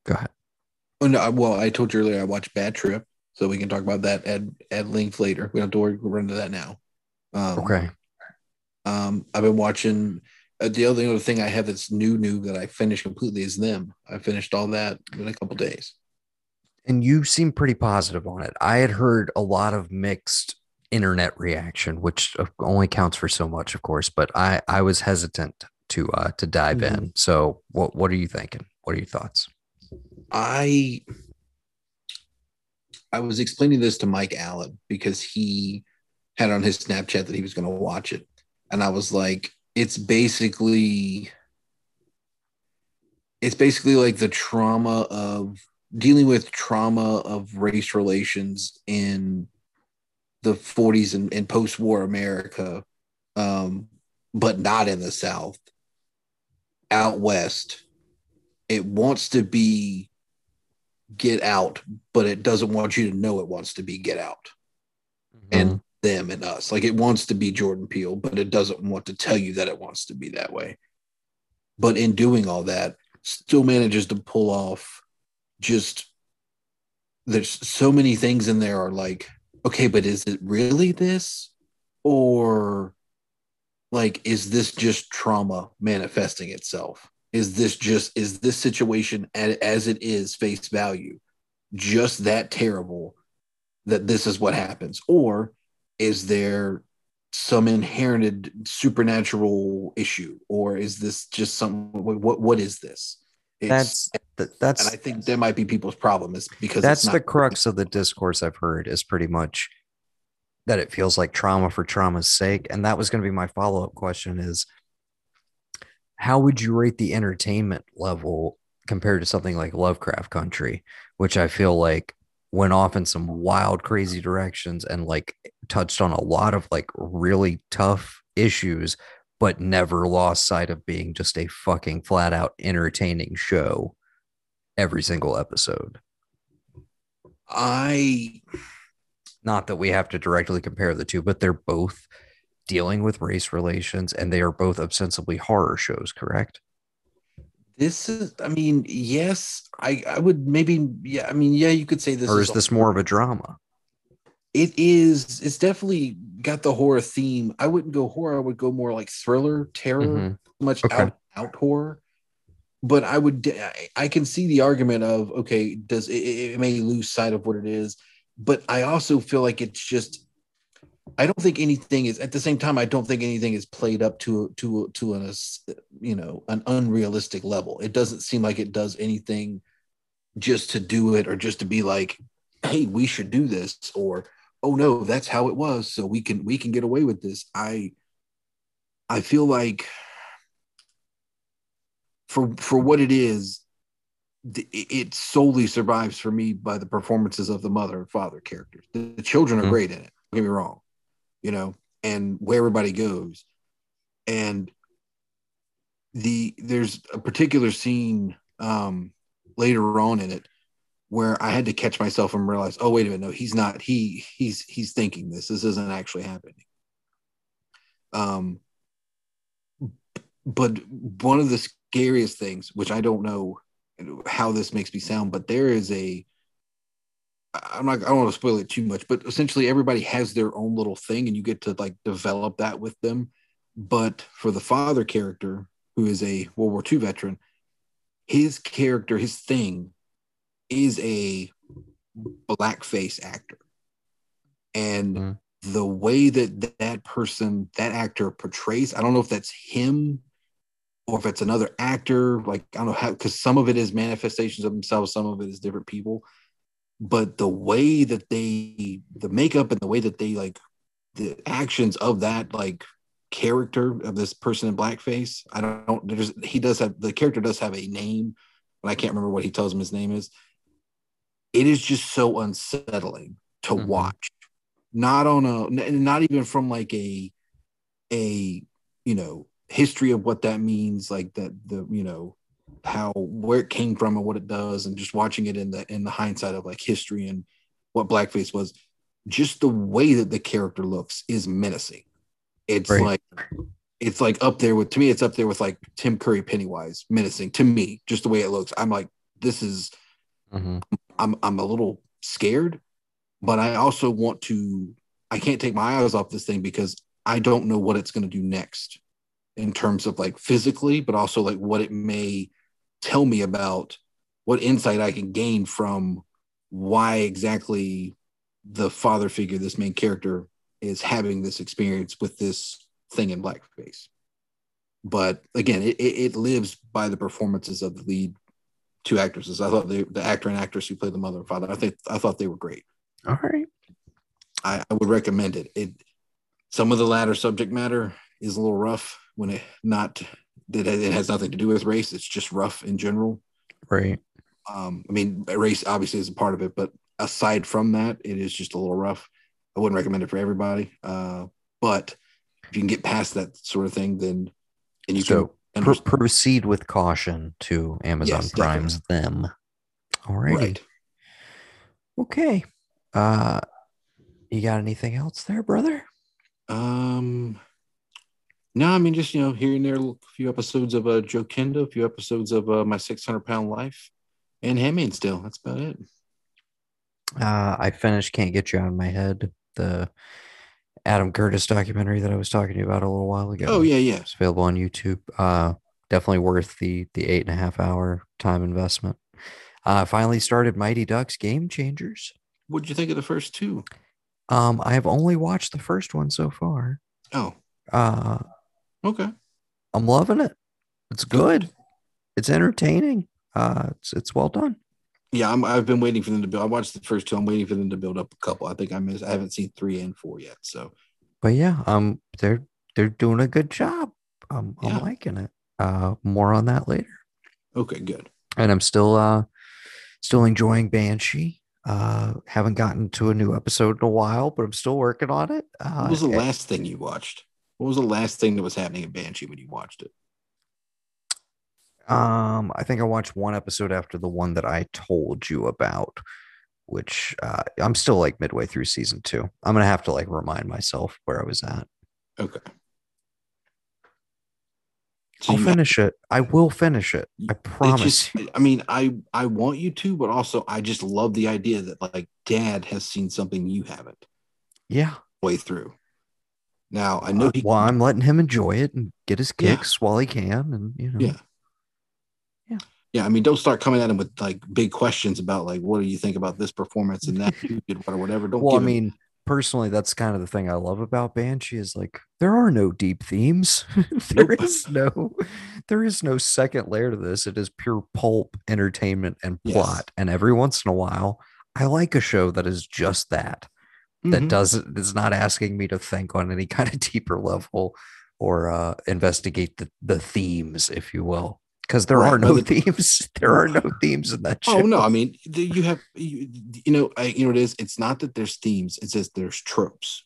Go ahead. Oh no, well, I told you earlier I watched Bad Trip, so we can talk about that at at length later. We don't have to worry, we'll run into that now. Um, okay. Um, I've been watching uh, the only other thing I have that's new, new that I finished completely is them. I finished all that in a couple days. And you seem pretty positive on it. I had heard a lot of mixed internet reaction, which only counts for so much, of course. But I I was hesitant to uh to dive mm-hmm. in. So what what are you thinking? What are your thoughts? I I was explaining this to Mike Allen because he had on his Snapchat that he was going to watch it, and I was like, it's basically it's basically like the trauma of dealing with trauma of race relations in the 40s and, and post-war America, um, but not in the South. Out west, it wants to be get out, but it doesn't want you to know it wants to be get out. Mm-hmm. And them and us. Like it wants to be Jordan Peele, but it doesn't want to tell you that it wants to be that way. But in doing all that, still manages to pull off just there's so many things in there are like, okay, but is it really this? Or like, is this just trauma manifesting itself? Is this just, is this situation as it is face value just that terrible that this is what happens? Or is there some inherited supernatural issue? Or is this just some what what is this? It's, that's that's and i think that might be people's problem is because that's the crux of the discourse i've heard is pretty much that it feels like trauma for trauma's sake. And that was going to be my follow-up question is how would you rate the entertainment level compared to something like lovecraft country which i feel like went off in some wild, crazy directions and like touched on a lot of like really tough issues, but never lost sight of being just a fucking flat out entertaining show every single episode. I Not that we have to directly compare the two, but they're both dealing with race relations and they are both ostensibly horror shows, correct? this is I mean, yes, I I would maybe yeah, I mean, yeah, you could say this or is this more of a drama? it is it's definitely got the horror theme. I wouldn't go horror, I would go more like thriller, terror, Mhm. much Okay. out out horror. But I would I- I can see the argument of okay, does it, it may lose sight of what it is, but I also feel like it's just I don't think anything is at the same time. I don't think anything is played up to to to an you know an unrealistic level. It doesn't seem like it does anything just to do it or just to be like, hey, we should do this or oh no, that's how it was, so we can we can get away with this. I I feel like for for what it is, it solely survives for me by the performances of the mother and father characters. The, children are Mhm. great in it. Don't get me wrong, you know, and where everybody goes, and the there's a particular scene um later on in it where I had to catch myself and realize, oh wait a minute, no, he's not. He he's he's thinking this. This isn't actually happening. Um, but one of the scariest things, which I don't know how this makes me sound, but there is a. I'm not. I don't want to spoil it too much, but essentially everybody has their own little thing, and you get to like develop that with them. But for the father character, who is a World War II veteran, his character, his thing, is a blackface actor, and Mm. the way that that person, that actor portrays, I don't know if that's him or if it's another actor. Like I don't know how, because some of it is manifestations of themselves, some of it is different people. But the way that they, the makeup and the way that they like the actions of that like character of this person in blackface, I don't, don't there's he does have the character does have a name, but I can't remember what he tells him his name is. It is just so unsettling to Mhm. watch. Not on a not even from like a a you know history of what that means like that the you know how where it came from and what it does and just watching it in the in the hindsight of like history and what blackface was just the way that the character looks is menacing it's Right. like it's like up there with to me it's up there with like tim curry pennywise menacing to me just the way it looks i'm like this is Mhm. I'm I'm a little scared, but I also want to I can't take my eyes off this thing because I don't know what it's going to do next in terms of like physically, but also like what it may tell me about what insight I can gain from why exactly the father figure, this main character, is having this experience with this thing in blackface. But again, it, it, lives by the performances of the lead two actresses. I thought they, the actor and actress who played the mother and father, I think I thought they were great. All right. I, I would recommend it. It some of the latter subject matter is a little rough when it not that it has nothing to do with race. It's just rough in general. Right. Um, I mean, race obviously is a part of it, but aside from that, it is just a little rough. I wouldn't recommend it for everybody. Uh, but if you can get past that sort of thing, then and you So, can Pro- proceed with caution to Amazon Yes, Prime's them. All right. Okay. Uh you got anything else there, brother? Um, no, I mean just you know here and there a few episodes of uh, Joe Kenda, a few episodes of uh, my 600 pound life, and Handmaid's Tale. That's about it. Uh I finished Can't Get You Out of My Head, the Adam Curtis documentary that I was talking to you about a little while ago. Oh yeah, yeah. It's available on YouTube. Uh definitely worth the the eight and a half hour time investment. Uh finally started Mighty Ducks Game Changers. What'd you think of the first two? Um, I have only watched the first one so far. Oh, Uh okay. I'm loving it. It's good. It's entertaining. Uh, it's it's well done. Yeah, I'm, I've been waiting for them to build. I watched the first two. I'm waiting for them to build up a couple. I think I missed. I haven't seen three and four yet. So But yeah, um, they're they're doing a good job. Um, Yeah. I'm liking it. Uh, more on that later. okay, good. And I'm still uh still enjoying Banshee. Uh, haven't gotten to a new episode in a while, but I'm still working on it. Uh, What was the last thing you watched? What was the last thing that was happening in Banshee when you watched it? Um, I think I watched one episode after the one that I told you about, which uh, I'm still like midway through season two. I'm gonna have to like remind myself where I was at. Okay. I'll finish it. I will finish it. I promise. just- I mean, I I want you to, but also I just love the idea that like Dad has seen something you haven't yeah. way through. Now I know Uh, he. well, I'm letting him enjoy it and get his Yeah. kicks while he can, and you know. Yeah. Yeah, Yeah. I mean, don't start coming at him with like big questions about like what do you think about this performance and that who or whatever. Don't. Well, I give him- mean, personally, that's kind of the thing I love about Banshee is like there are no deep themes. there Nope. is no, there is no second layer to this. It is pure pulp entertainment and Yes. plot. And every once in a while, I like a show that is just that. That Mhm. doesn't is not asking me to think on any kind of deeper level or uh, investigate the the themes, if you will. Because there Right, are no, no the- themes. There are no themes in that show. Oh no, I mean you have you, you know I, you know what it is. It's not that there's themes. It's just there's tropes.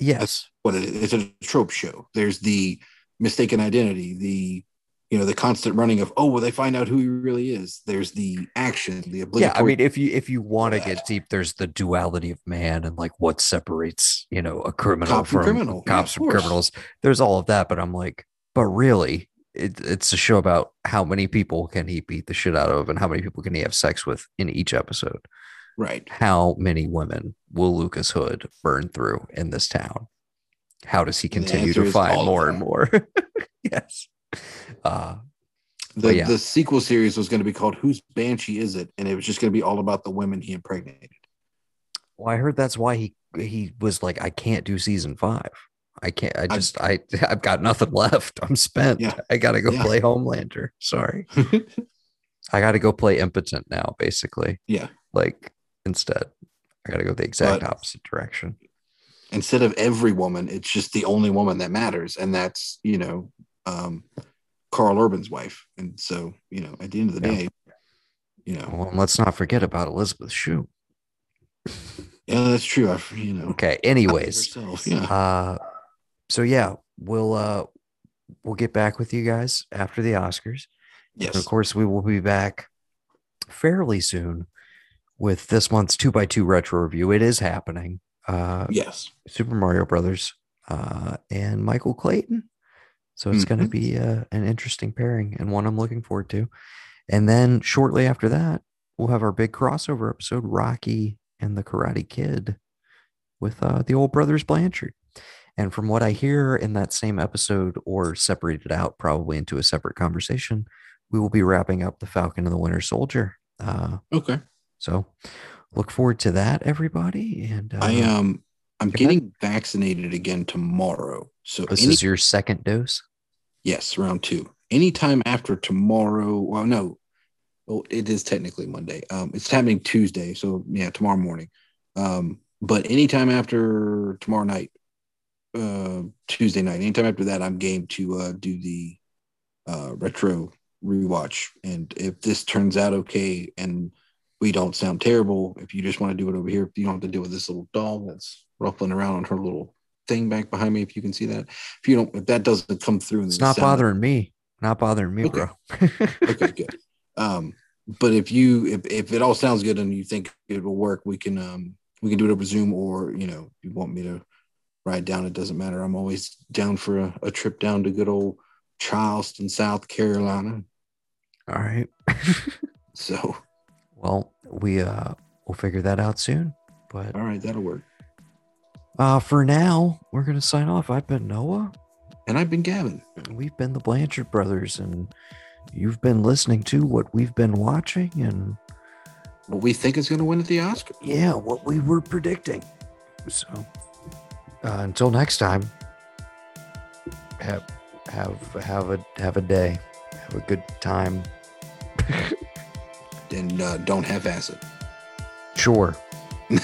yes. What it is. It's a trope show. There's the mistaken identity. The you know the constant running of oh well they find out who he really is. There's the action. The obligatory yeah i mean if you if you want to get deep there's the duality of man and like what separates you know a criminal Cop from criminal. Cops of from criminals there's all of that but i'm like but really it, it's a show about how many people can he beat the shit out of and how many people can he have sex with in each episode right. how many women will lucas hood burn through in this town how does he continue to find more and more yes uh The, yeah. the sequel series was going to be called Whose Banshee Is It? And it was just going to be all about the women he impregnated. Well, I heard that's why he he was like, I can't do season five. I can't. I just I I've got nothing left. I'm spent. Yeah. I gotta go Yeah. play Homelander. Sorry, I gotta go play impotent now. Basically, yeah. like instead, I gotta go the exact But- opposite direction. Instead of every woman, it's just the only woman that matters. And that's, you know, um, Karl Urban's wife. And so, you know, at the end of the Yeah. day, you know, Well, let's not forget about Elizabeth Shue. yeah, that's true. I, you know, Okay. Anyways, herself, yeah. uh, so yeah, we'll uh we'll get back with you guys after the Oscars. And yes. of course, we will be back fairly soon with this month's two by two retro review. It is happening. Uh, Yes. Super Mario Brothers uh, and Michael Clayton. So it's going to be uh, an interesting pairing and one I'm looking forward to. And then shortly after that, we'll have our big crossover episode, Rocky and the Karate Kid, with uh, the old brothers Blanchard. And from what I hear in that same episode, or separated out probably into a separate conversation, we will be wrapping up the Falcon and the Winter Soldier. Uh, Okay. so look forward to that, everybody. And uh, I um I'm getting vaccinated again tomorrow. So this any, is your second dose. yes, round two. Anytime after tomorrow. Well, no. Well, it is technically Monday. Um, it's happening Tuesday. So yeah, tomorrow morning. Um, but anytime after tomorrow night, uh, Tuesday night, anytime after that, I'm game to uh, do the uh, retro rewatch. And if this turns out okay and we don't sound terrible, if you just want to do it over here, you don't have to deal with this little dog that's ruffling around on her little thing back behind me. If you can see that, if you don't, if that doesn't come through, in It's not bothering me. Not bothering me, Okay. bro. okay, good. Um, but if you if, if it all sounds good and you think it will work, we can um we can do it over Zoom or you know you want me to ride down, it doesn't matter. I'm always down for a, a trip down to good old Charleston, South Carolina. All right. So well, we uh we'll figure that out soon. But all right, that'll work. uh for now, we're gonna sign off. I've been Noah. And I've been Gavin. We've been the Blanchard brothers, and you've been listening to what we've been watching and What we think is going to win at the Oscars. yeah, what we were predicting. So uh, until next time, have have have a have a day. Have a good time. And uh, don't have acid. Sure.